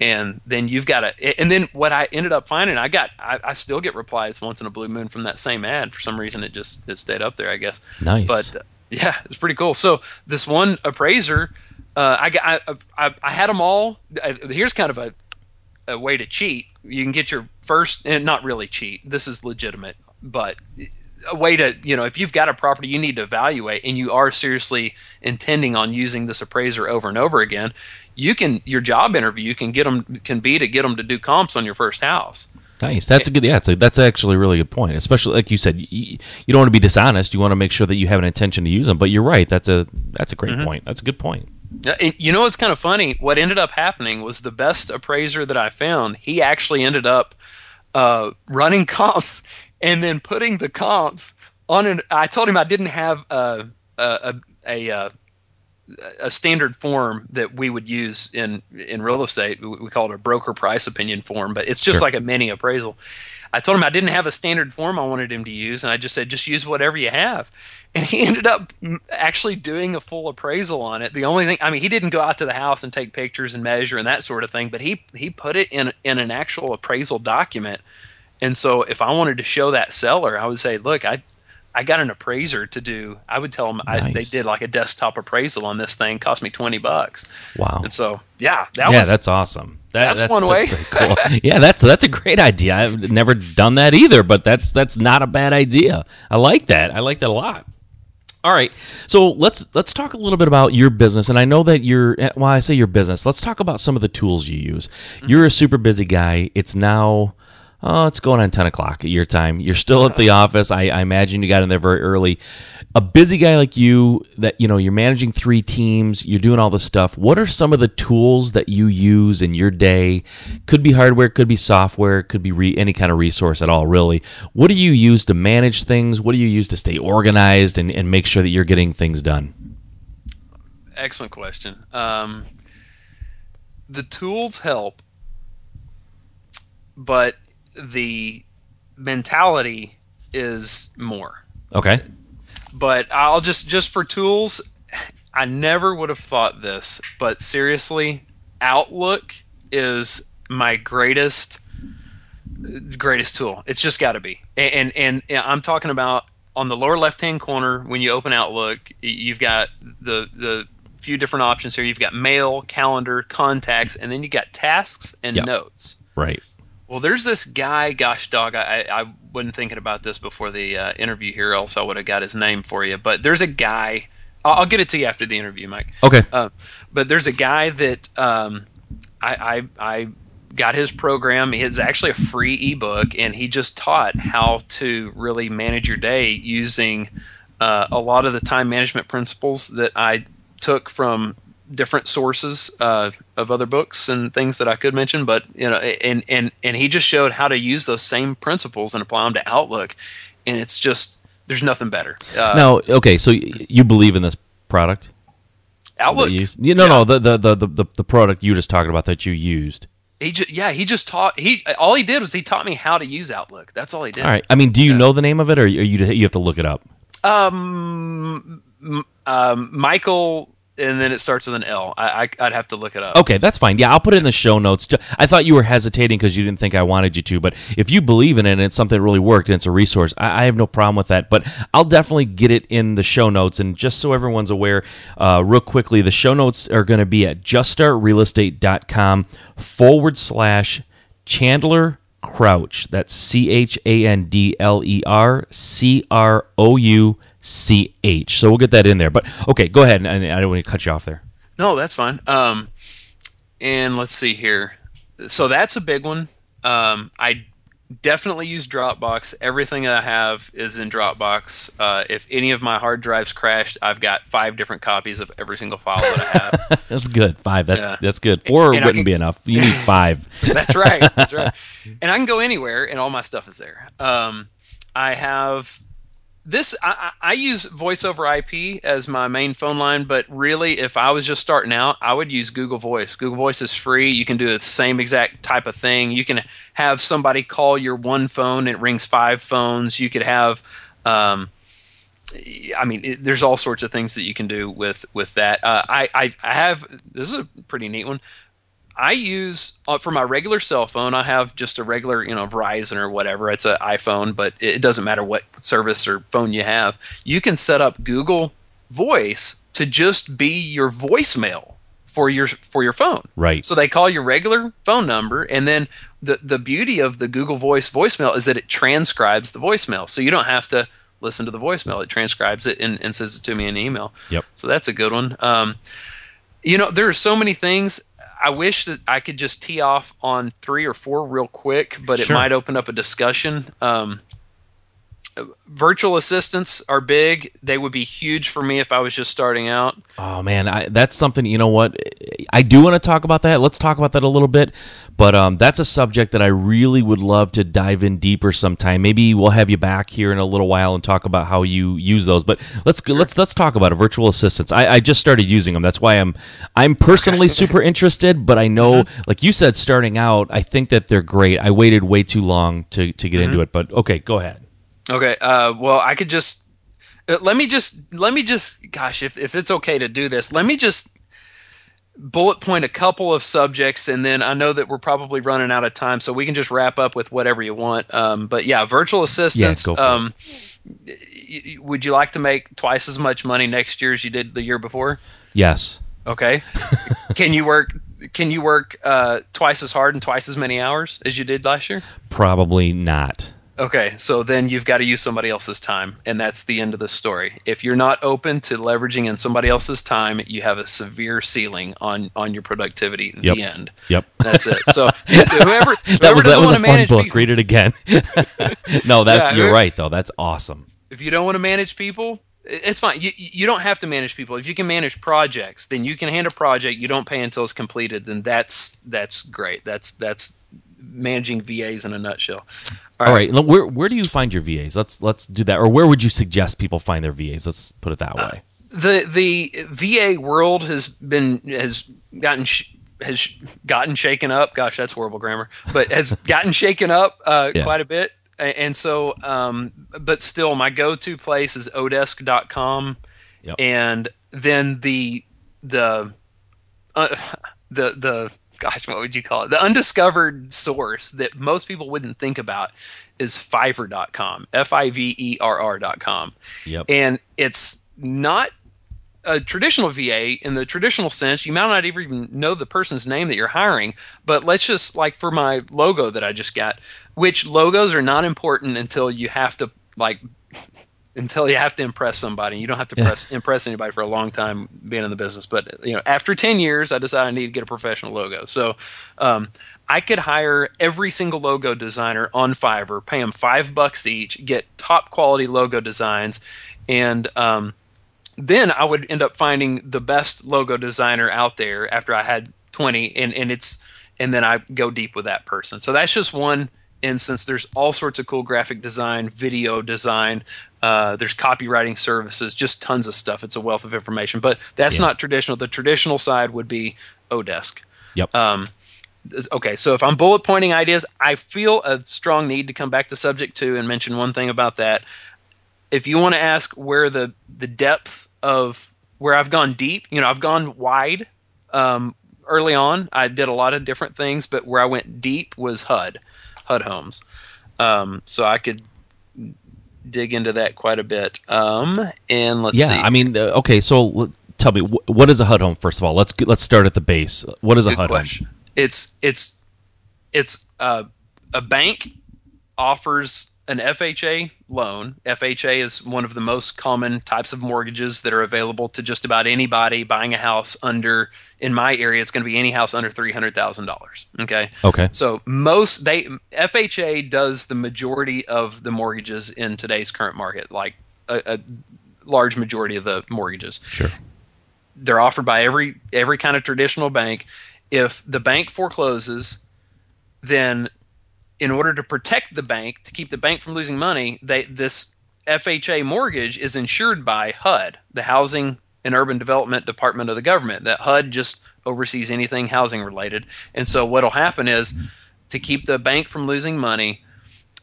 And then you've got to, and then what I ended up finding, I got, I, I still get replies once in a blue moon from that same ad. For some reason, it just, it stayed up there, I guess. Nice. But, yeah, it's pretty cool. So this one appraiser, uh, I, I, I, I had them all. here's kind of a, a way to cheat. You can get your first, and not really cheat. This is legitimate, but a way to you know if you've got a property you need to evaluate and you are seriously intending on using this appraiser over and over again you can your job interview can get them can be to get them to do comps on your first house Nice. That's a good. Yeah, a, that's actually a really good point. Especially like you said, you, you, don't want to be dishonest. You want to make sure that you have an intention to use them. But you're right. That's a that's a great mm-hmm. point. That's a good point. You know what's kind of funny? What ended up happening was the best appraiser that I found. He actually ended up uh, running comps and then putting the comps on an. I told him I didn't have a a, a, a uh, a standard form that we would use in in real estate. We call it a broker price opinion form, but it's just sure. like a mini appraisal. I told him I didn't have a standard form I wanted him to use, and I just said just use whatever you have. And he ended up actually doing a full appraisal on it. The only thing, I mean, he didn't go out to the house and take pictures and measure and that sort of thing, but he he put it in in an actual appraisal document. And so if I wanted to show that seller, I would say, look, I I got an appraiser to do. I would tell them nice. I, they did like a desktop appraisal on this thing. Cost me twenty bucks. Wow. And so yeah, that was yeah, was, that's awesome. That, that's, that's, one way. cool. yeah, that's that's a great idea. I've never done that either, but that's that's not a bad idea. I like that. I like that a lot. All right. So let's let's talk a little bit about your business. And I know that you're eh, well, I say your business. Let's talk about some of the tools you use. Mm-hmm. You're a super busy guy. It's now oh, it's going on 10 o'clock at your time. You're still at the office. I, I, imagine you got in there very early. A busy guy like you, that, you know, you're managing three teams, you're doing all this stuff. What are some of the tools that you use in your day? Could be hardware, could be software, could be re- any kind of resource at all, really. What do you use to manage things? What do you use to stay organized and, and make sure that you're getting things done? Excellent question. Um, the tools help, but the mentality is more. Okay. But I'll just just for tools, I never would have thought this, but seriously, Outlook is my greatest greatest tool. It's just got to be. And, and and I'm talking about on the lower left hand corner when you open Outlook, you've got the the few different options here. You've got mail, calendar, contacts, and then you got tasks and yep. notes. Right. Well, there's this guy. Gosh, dog, I, I wasn't thinking about this before the uh, interview here. Else I would have got his name for you. But there's a guy. I'll, I'll get it to you after the interview, Mike. Okay. Uh, but there's a guy that um, I, I, I got his program. It's actually a free ebook, and he just taught how to really manage your day using uh, a lot of the time management principles that I took from different sources uh, of other books and things that I could mention, but you know, and and and he just showed how to use those same principles and apply them to Outlook, and it's just there's nothing better. Uh, now, okay, so you believe in this product? Outlook. You, you, no, yeah. no, the, the the the the product you just talking about that you used. He just, yeah, he just taught he all he did was he taught me how to use Outlook. That's all he did. All right. I mean, do you yeah. know the name of it, or you you have to look it up? Um, um, Michael and then it starts with an L. I, I would have to look it up. Okay, that's fine. Yeah, I'll put it in the show notes. I thought you were hesitating because you didn't think I wanted you to, but if you believe in it and it's something that really worked and it's a resource, I, I have no problem with that. But I'll definitely get it in the show notes. And just so everyone's aware, uh, real quickly, the show notes are going to be at juststartrealestate.com forward slash Chandler Crouch. That's C H A N D L E R C R O U C H. So we'll get that in there. But okay, go ahead. And I don't want to cut you off there. No, that's fine. Um, and let's see here. So that's a big one. Um, I definitely use Dropbox. Everything that I have is in Dropbox. Uh, if any of my hard drives crashed, I've got five different copies of every single file that I have. that's good. Five. That's yeah. that's good. Four and wouldn't can, be enough. You need five. that's right. That's right. And I can go anywhere, and all my stuff is there. Um, I have this I, I, use voice over ip as my main phone line but really if i was just starting out i would use google voice. Google voice is free. You can do the same exact type of thing. You can have somebody call your one phone. And it rings five phones. You could have um, I mean, it, there's all sorts of things that you can do with with that. Uh, I, I I have this is a pretty neat one. I use uh, for my regular cell phone. I have just a regular, you know, Verizon or whatever. It's an iPhone, but it doesn't matter what service or phone you have. You can set up Google Voice to just be your voicemail for your for your phone. Right. So they call your regular phone number, and then the the beauty of the Google Voice voicemail is that it transcribes the voicemail, so you don't have to listen to the voicemail. It transcribes it and, and says it to me in email. Yep. So that's a good one. Um, you know, there are so many things I wish that I could just tee off on three or four real quick, but sure. it might open up a discussion. Um, virtual assistants are big. They would be huge for me if I was just starting out. Oh man, I, that's something. You know what? I do want to talk about that. Let's talk about that a little bit. But um, that's a subject that I really would love to dive in deeper sometime. Maybe we'll have you back here in a little while and talk about how you use those. But let's sure. let's let's talk about it. Virtual assistants. I, I just started using them. That's why I'm I'm personally super interested. But I know, mm-hmm. like you said, starting out, I think that they're great. I waited way too long to to get mm-hmm. into it. But okay, go ahead. Okay. Uh, well, I could just uh, let me just let me just gosh, if if it's okay to do this, let me just bullet point a couple of subjects, and then I know that we're probably running out of time, so we can just wrap up with whatever you want. Um, but yeah, virtual assistants. Yeah, um, would you like to make twice as much money next year as you did the year before? Yes. Okay. can you work? Can you work uh, twice as hard and twice as many hours as you did last year? Probably not. Okay, so then you've got to use somebody else's time, and that's the end of the story. If you're not open to leveraging in somebody else's time, you have a severe ceiling on on your productivity. Yep. The end. Yep. That's it. So whoever, that was doesn't that was want a to fun manage book. people, Read it again. no, that Yeah, you're right though. That's awesome. if you don't want to manage people, it's fine. You you don't have to manage people. If you can manage projects, then you can hand a project. You don't pay until it's completed. Then that's that's great. That's that's managing VAs in a nutshell. All right. look, Where where do you find your VAs? Let's let's do that. Or where would you suggest people find their VAs? Let's put it that way. the the VA world has been has gotten sh- has gotten shaken up. Gosh, that's horrible grammar, but has gotten shaken up uh, Yeah. quite a bit. And so, um, but still, my go-to place is odesk.com, Yep. and then the the uh, the the gosh, what would you call it? The undiscovered source that most people wouldn't think about is Fiverr.com, F I V E R R.com Yep. and it's not a traditional VA in the traditional sense. You might not even know the person's name that you're hiring, but let's just like for my logo that I just got, which logos are not important until you have to like until you have to impress somebody. You don't have to Yeah. press, impress anybody for a long time being in the business. But you know, after ten years, I decided I need to get a professional logo. So um, I could hire every single logo designer on Fiverr, pay them five bucks each, get top quality logo designs, and um, then I would end up finding the best logo designer out there after I had 20 and, and it's and then I go deep with that person. So that's just one instance. There's all sorts of cool graphic design, video design, uh, there's copywriting services, just tons of stuff. It's a wealth of information, but that's Yeah. not traditional. The traditional side would be Odesk. Yep. Um, okay, so if I'm bullet pointing ideas, I feel a strong need to come back to subject to and mention one thing about that. If you want to ask where the the depth of where I've gone deep, you know, I've gone wide. Um, early on, I did a lot of different things, but where I went deep was HUD, HUD Homes. Um, so I could dig into that quite a bit. Um, and let's yeah. see. I mean, uh, okay. So l- tell me, wh- what is a HUD home? First of all, let's get, let's start at the base. What is a HUD question. home? It's it's it's uh, a bank offers an FHA loan. FHA is one of the most common types of mortgages that are available to just about anybody buying a house under. In my area, it's going to be any house under three hundred thousand dollars. Okay. Okay. So most they FHA does the majority of the mortgages in today's current market, like a, a large majority of the mortgages Sure. they're offered by every every kind of traditional bank. If the bank forecloses, then in order to protect the bank, to keep the bank from losing money, they this FHA mortgage is insured by HUD, the Housing and Urban Development Department of the government. That HUD just oversees anything housing related. And so what'll happen is to keep the bank from losing money,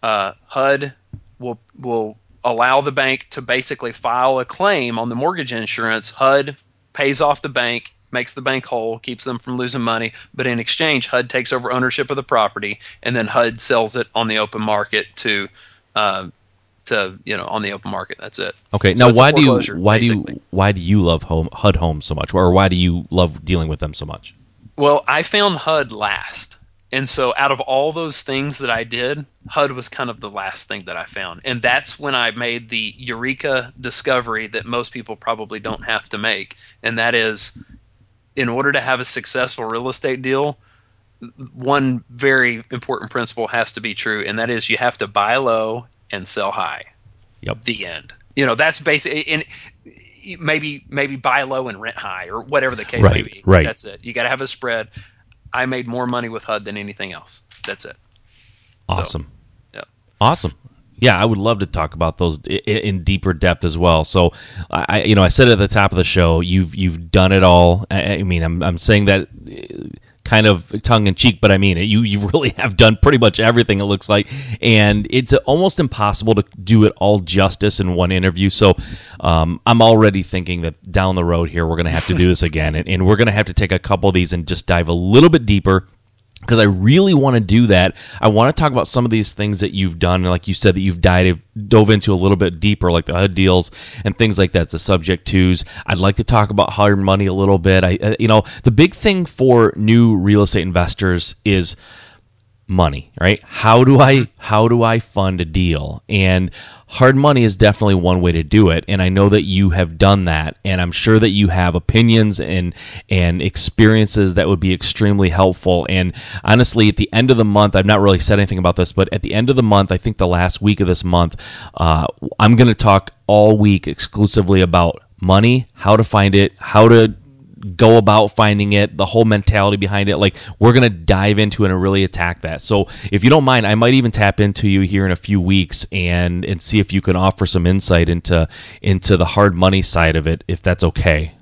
uh, HUD will will allow the bank to basically file a claim on the mortgage insurance. HUD pays off the bank, makes the bank whole, keeps them from losing money, but in exchange, HUD takes over ownership of the property, and then HUD sells it on the open market to, uh, to you know, on the open market. That's it. Okay. So now, why do you why do you why do you love home HUD homes so much, or why do you love dealing with them so much? Well, I found HUD last. And so out of all those things that I did, HUD was kind of the last thing that I found. And that's when I made the eureka discovery that most people probably don't have to make. And that is in order to have a successful real estate deal, one very important principle has to be true, and that is you have to buy low and sell high. Yep. The end. You know, that's basically and maybe maybe buy low and rent high or whatever the case may Right, be. right. That's it. You got to have a spread. I made more money with HUD than anything else. That's it. So, Awesome. yeah. Awesome. Yeah, I would love to talk about those in deeper depth as well. So, I, you know, I said at the top of the show, you've you've done it all. I, I mean, I'm I'm saying that uh, kind of tongue in cheek, but I mean it. You you really have done pretty much everything. It looks like, and it's almost impossible to do it all justice in one interview. So, um, I'm already thinking that down the road here, we're going to have to do this again, and, and we're going to have to take a couple of these and just dive a little bit deeper because I really want to do that. I want to talk about some of these things that you've done, like you said that you've dive, dove into a little bit deeper, like the HUD deals and things like that. The subject tos. I'd like to talk about hard money a little bit. I, uh, you know, the big thing for new real estate investors is money, right? How do I how do I fund a deal? And hard money is definitely one way to do it. And I know that you have done that, and I'm sure that you have opinions and and experiences that would be extremely helpful. And honestly, at the end of the month, I've not really said anything about this, but at the end of the month, I think the last week of this month, uh, I'm going to talk all week exclusively about money, how to find it, how to go about finding it, the whole mentality behind it. Like we're gonna dive into it and really attack that. So if you don't mind, I might even tap into you here in a few weeks and and see if you can offer some insight into into the hard money side of it, if that's okay.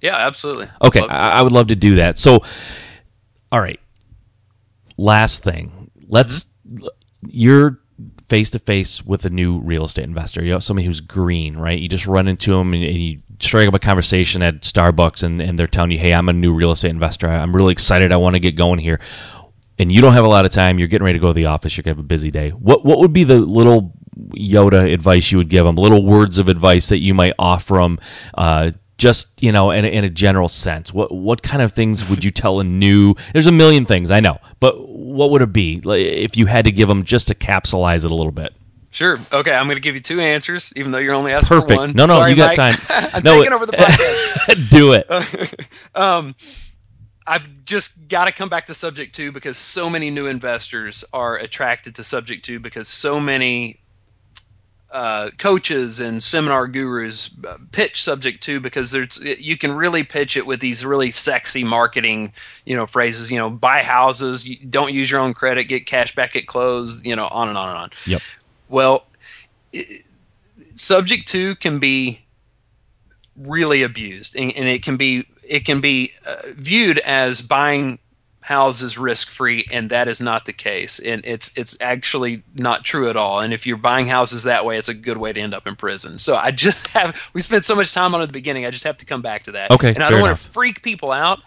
Yeah, absolutely. Okay, I, I would love to do that. So, all right. Last thing, let's. Mm-hmm. You're face to face with a new real estate investor. You know, somebody who's green, right? You just run into them and, and you strike up a conversation at Starbucks, and, and they're telling you, "Hey, I'm a new real estate investor. I'm really excited. I want to get going here." And you don't have a lot of time. You're getting ready to go to the office. You're gonna have a busy day. What what would be the little Yoda advice you would give them? Little words of advice that you might offer them. Uh, just you know in in a general sense what what kind of things would you tell a new there's a million things i know but what would it be if you had to give them just to capsulize it a little bit Sure. Okay, I'm going to give you two answers, even though you're only asking Perfect. for one. No, no, Sorry, you got Mike. time. I'm no, taking over the podcast. Do it. um, I've just got to come back to subject to because so many new investors are attracted to subject to because so many uh, coaches and seminar gurus uh, pitch subject to because there's you can really pitch it with these really sexy marketing you know phrases you know buy houses don't use your own credit get cash back at close you know on and on and on. Yep. Well, it, subject to can be really abused, and, and, it can be it can be uh, viewed as buying houses risk free, and that is not the case. And it's it's actually not true at all. And if you're buying houses that way, it's a good way to end up in prison. So I just have we spent so much time on it at the beginning. I just have to come back to that. Okay, and I don't want to freak people out.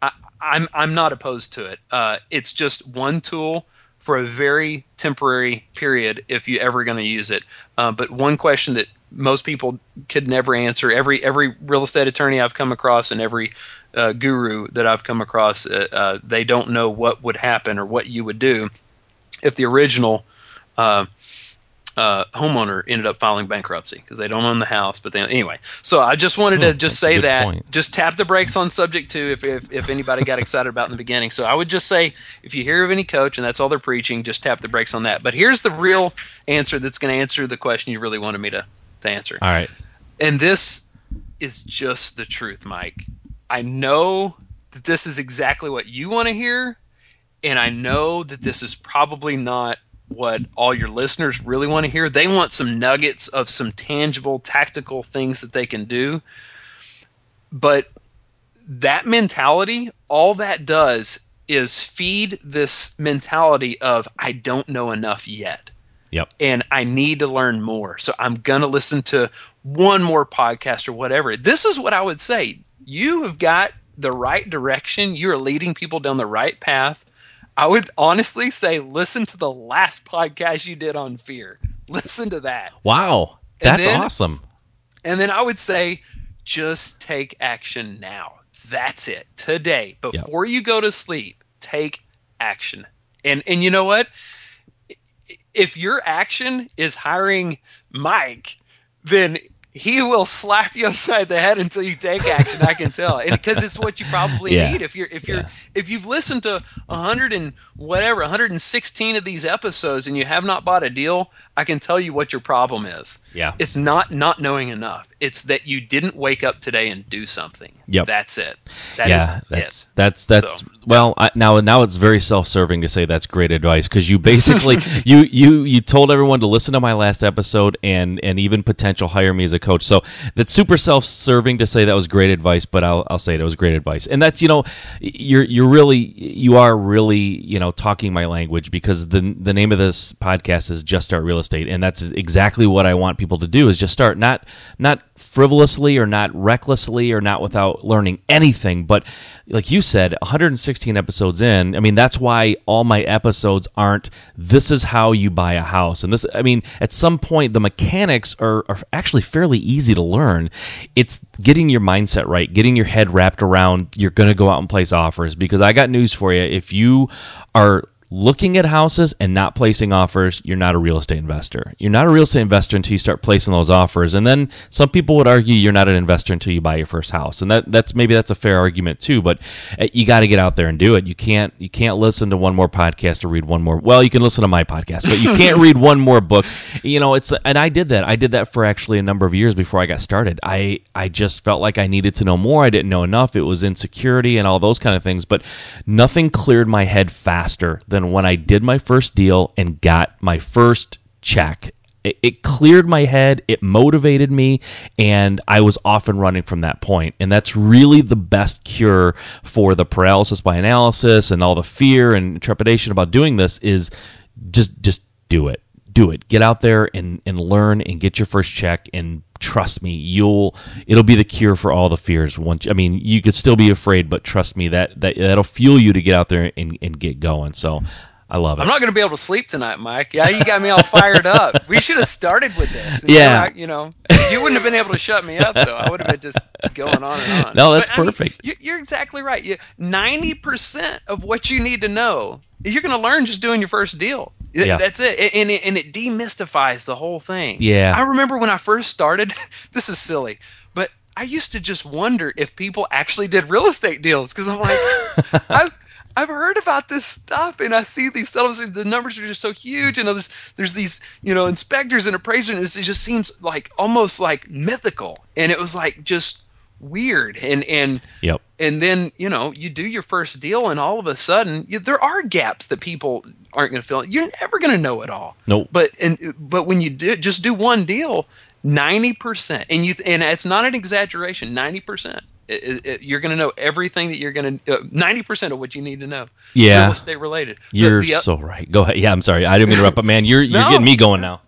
I, I'm I'm not opposed to it. Uh, it's just one tool for a very temporary period if you're ever going to use it. Uh, but one question that most people could never answer every every real estate attorney I've come across and every uh, guru that I've come across uh, uh they don't know what would happen or what you would do if the original uh, uh, homeowner ended up filing bankruptcy because they don't own the house. But they, anyway, so I just wanted to hmm, just say that. Point. Just tap the brakes on subject to if, if, if anybody got excited about in the beginning. So I would just say if you hear of any coach and that's all they're preaching, just tap the brakes on that. But here's the real answer that's going to answer the question you really wanted me to, answer. All right. And this is just the truth, Mike. I know that this is exactly what you want to hear. And I know that this is probably not what all your listeners really want to hear. They want some nuggets of some tangible tactical things that they can do. But that mentality, all that does is feed this mentality of I don't know enough yet. Yep. And I need to learn more. So I'm going to listen to one more podcast or whatever. This is what I would say. You have got the right direction. You're leading people down the right path. I would honestly say listen to the last podcast you did on fear. Listen to that. Wow. That's then, awesome. And then I would say just take action now. That's it. Today, before yep. you go to sleep, take action. And and you know what? If your action is hiring Mike, then he will slap you upside the head until you take action. I can tell, because it's what you probably yeah. need. If you're if you're yeah. if you've listened to a hundred and whatever, 116 of these episodes, and you have not bought a deal, I can tell you what your problem is. Yeah, it's not not knowing enough. It's that you didn't wake up today and do something. Yep, that's it. That yeah, that's, that's that's so. well. I, now now it's very self-serving to say that's great advice because you basically you you you told everyone to listen to my last episode and and even potential hire me as a coach. So that's super self-serving to say that was great advice, but I'll, I'll say it, it was great advice. And that's you know, you're you're really you are really you know talking my language because the the name of this podcast is Just Start Real Estate, and that's exactly what I want people to do is just start not not frivolously or not recklessly or not without learning anything, but like you said, 116 episodes in. I mean, that's why all my episodes aren't. This is how you buy a house, and this. I mean, at some point the mechanics are, are actually fairly easy to learn. It's getting your mindset right, getting your head wrapped around you're going to go out and place offers. Because I got news for you. If you are looking at houses and not placing offers, you're not a real estate investor. You're not a real estate investor until you start placing those offers. And then some people would argue you're not an investor until you buy your first house. And that that's maybe that's a fair argument too, but uh, you got to get out there and do it. You can't you can't listen to one more podcast or read one more. Well, you can listen to my podcast, but you can't read one more book. You know, it's and I did that. I did that for actually a number of years before I got started. I I just felt like I needed to know more. I didn't know enough. It was insecurity and all those kind of things, but nothing cleared my head faster than when I did my first deal and got my first check. It, it cleared my head, it motivated me, and I was off and running from that point. And that's really the best cure for the paralysis by analysis and all the fear and trepidation about doing this is just just do it do it. Get out there and, and learn and get your first check and trust me, you'll it'll be the cure for all the fears. Once I mean, you could still be afraid, but trust me, that, that that'll fuel you to get out there and, and get going. So I love it. I'm not going to be able to sleep tonight, Mike. Yeah, you got me all fired up. We should have started with this. Yeah, you know, you wouldn't have been able to shut me up though. I would have been just going on and on. No, that's but, perfect. I mean, you're exactly right. Ninety percent of what you need to know, you're going to learn just doing your first deal. Yeah. That's it. And, it. and it demystifies the whole thing. Yeah. I remember when I first started, this is silly, but I used to just wonder if people actually did real estate deals because I'm like, I've, I've heard about this stuff and I see these settlements, the numbers are just so huge. And there's, there's these, you know, inspectors and appraisers, and it just seems like almost like mythical. And it was like just weird. And, and, yep. and then you know you do your first deal and all of a sudden you, there are gaps that people aren't going to fill. You're never going to know it all. Nope. But and but when you do just do one deal 90% and you and it's not an exaggeration 90% it, it, you're going to know everything that you're going to uh, 90% of what you need to know. Yeah. Real estate related. You're the, the, so right. Go ahead. Yeah i'm sorry. I didn't mean to interrupt but man you're you're no. getting me going now.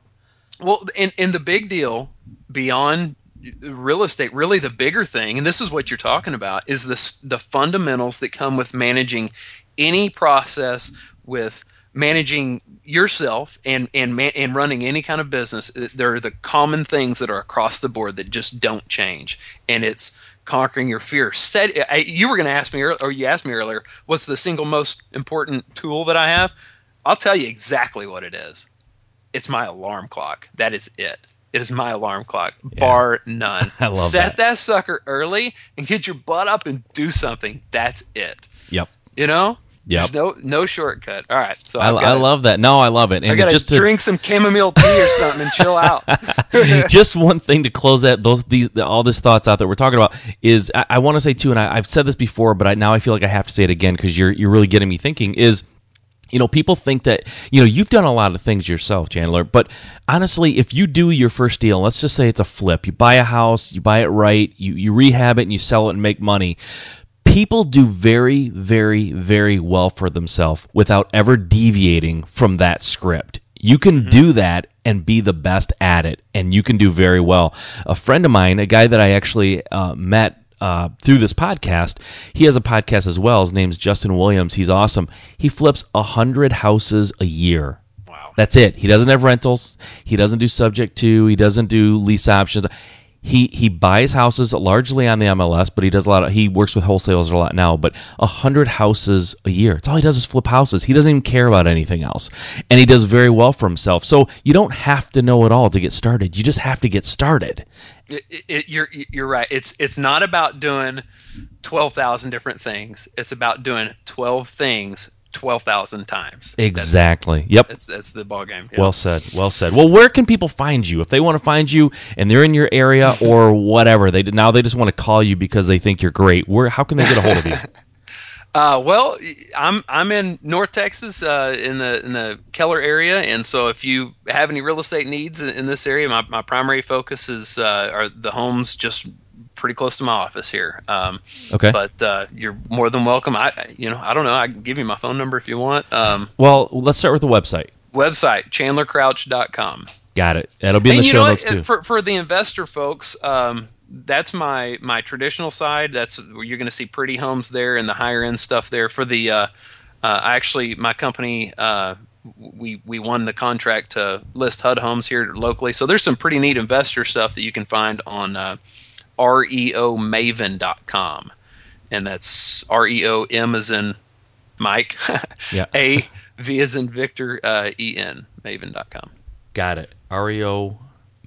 Well and and the big deal beyond real estate really the bigger thing and this is what you're talking about is this the fundamentals that come with managing any process with managing yourself and and and running any kind of business uh, there are the common things that are across the board that just don't change and it's conquering your fear. Said you were going to ask me or you asked me earlier what's the single most important tool that i have? I'll tell you exactly what it is. It's my alarm clock. That is it it is my alarm clock, yeah. bar none. I love Set that. that sucker early and get your butt up and do something. That's it. Yep. You know? Yeah. No no shortcut. All right. So I, I love that. No, I love it. And I gotta just to, drink some chamomile tea or something and chill out. just one thing to close that those these all this thoughts out that we're talking about is I, I want to say too, and I, have said this before, but I, now I feel like I have to say it again because you're you're really getting me thinking. Is you know, people think that, you know, you've done a lot of things yourself, Chandler, but honestly, if you do your first deal, let's just say it's a flip, you buy a house, you buy it right, you, you rehab it and you sell it and make money. People do very, very, very well for themselves without ever deviating from that script. You can mm-hmm. do that and be the best at it, and you can do very well. A friend of mine, a guy that I actually uh, met uh, through this podcast. He has a podcast as well. His name's Justin Williams. He's awesome. He flips a hundred houses a year. Wow. That's it. He doesn't have rentals. He doesn't do subject to. He doesn't do lease options. He he buys houses largely on the MLS, but he does a lot of he works with wholesalers a lot now. But a hundred houses a year. It's all he does is flip houses. He doesn't even care about anything else, and he does very well for himself. So you don't have to know it all to get started. You just have to get started. It, it, you're you're right. It's it's not about doing twelve thousand different things. It's about doing twelve things twelve thousand times. Exactly. That's, yep. That's that's the ball game. Well said. Well said. Well, where can people find you if they want to find you and they're in your area or whatever? They now they just want to call you because they think you're great. Where how can they get a hold of you? Uh, well, I'm I'm in North Texas, uh, in the in the Keller area, and so if you have any real estate needs in, in this area, my, my primary focus is uh, are the homes just pretty close to my office here. Um, okay. But uh, you're more than welcome. I, you know, I don't know. I can give you my phone number if you want. Um, well, let's start with the website. Website chandlercrouch.com. Got it. That'll be in and the show notes too. For for the investor folks, um, that's my my traditional side. That's where you're going to see pretty homes there and the higher end stuff there. For the uh, uh, actually, my company. Uh, we we won the contract to list HUD homes here locally. So there's some pretty neat investor stuff that you can find on uh, reomaven.com. And that's R E O M as in Mike. Yeah. A V as in Victor uh, E N Maven.com. Got it. REO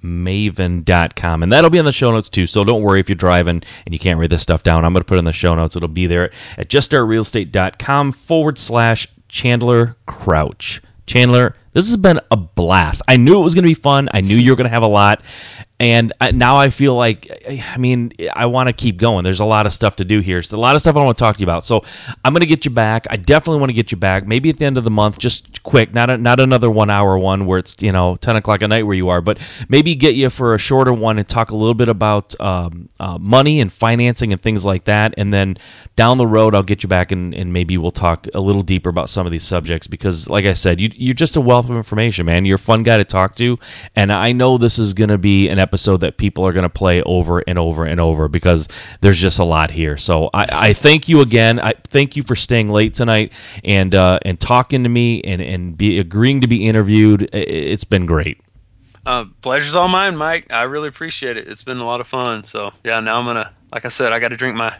maven.com and that'll be in the show notes too so don't worry if you're driving and you can't read this stuff down i'm going to put it in the show notes it'll be there at juststartrealestate.com forward slash chandler crouch chandler this has been a blast i knew it was going to be fun i knew you were going to have a lot and I, now I feel like, I mean, I want to keep going. There's a lot of stuff to do here. So a lot of stuff I want to talk to you about. So I'm going to get you back. I definitely want to get you back. Maybe at the end of the month, just quick, not a, not another one hour one where it's you know 10 o'clock at night where you are, but maybe get you for a shorter one and talk a little bit about um, uh, money and financing and things like that. And then down the road, I'll get you back and, and maybe we'll talk a little deeper about some of these subjects because, like I said, you, you're just a wealth of information, man. You're a fun guy to talk to, and I know this is going to be an episode that people are going to play over and over and over because there's just a lot here. So I, I thank you again. I thank you for staying late tonight and uh, and talking to me and and be agreeing to be interviewed. It's been great. Uh, pleasure's all mine, Mike. I really appreciate it. It's been a lot of fun. So yeah, now I'm gonna, like I said, I got to drink my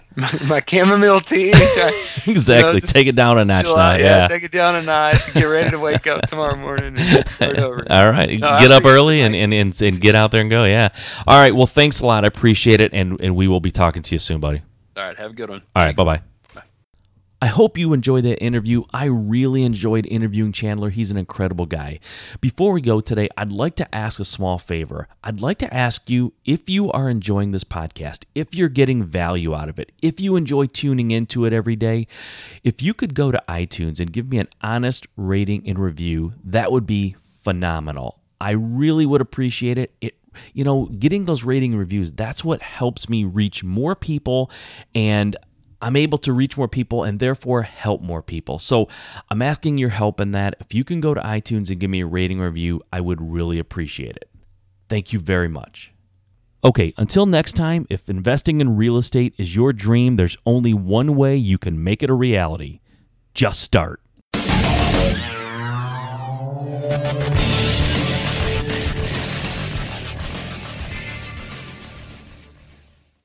my chamomile tea. exactly. You know, Take it down a notch now. Yeah, yeah, take it down a notch. Get ready to wake up tomorrow morning and start over. All right, no, get up early and, and, and and get out there and go. Yeah. All right. Well, thanks a lot. I appreciate it, and and we will be talking to you soon, buddy. All right. Have a good one. All right. Bye bye. I hope you enjoyed that interview. I really enjoyed interviewing Chandler. He's an incredible guy. Before we go today, I'd like to ask a small favor. I'd like to ask you if you are enjoying this podcast, if you're getting value out of it, if you enjoy tuning into it every day, if you could go to iTunes and give me an honest rating and review, that would be phenomenal. I really would appreciate it. It you know, getting those rating reviews, that's what helps me reach more people and I'm able to reach more people and therefore help more people. So I'm asking your help in that. If you can go to iTunes and give me a rating or review, I would really appreciate it. Thank you very much. Okay, until next time, if investing in real estate is your dream, there's only one way you can make it a reality just start.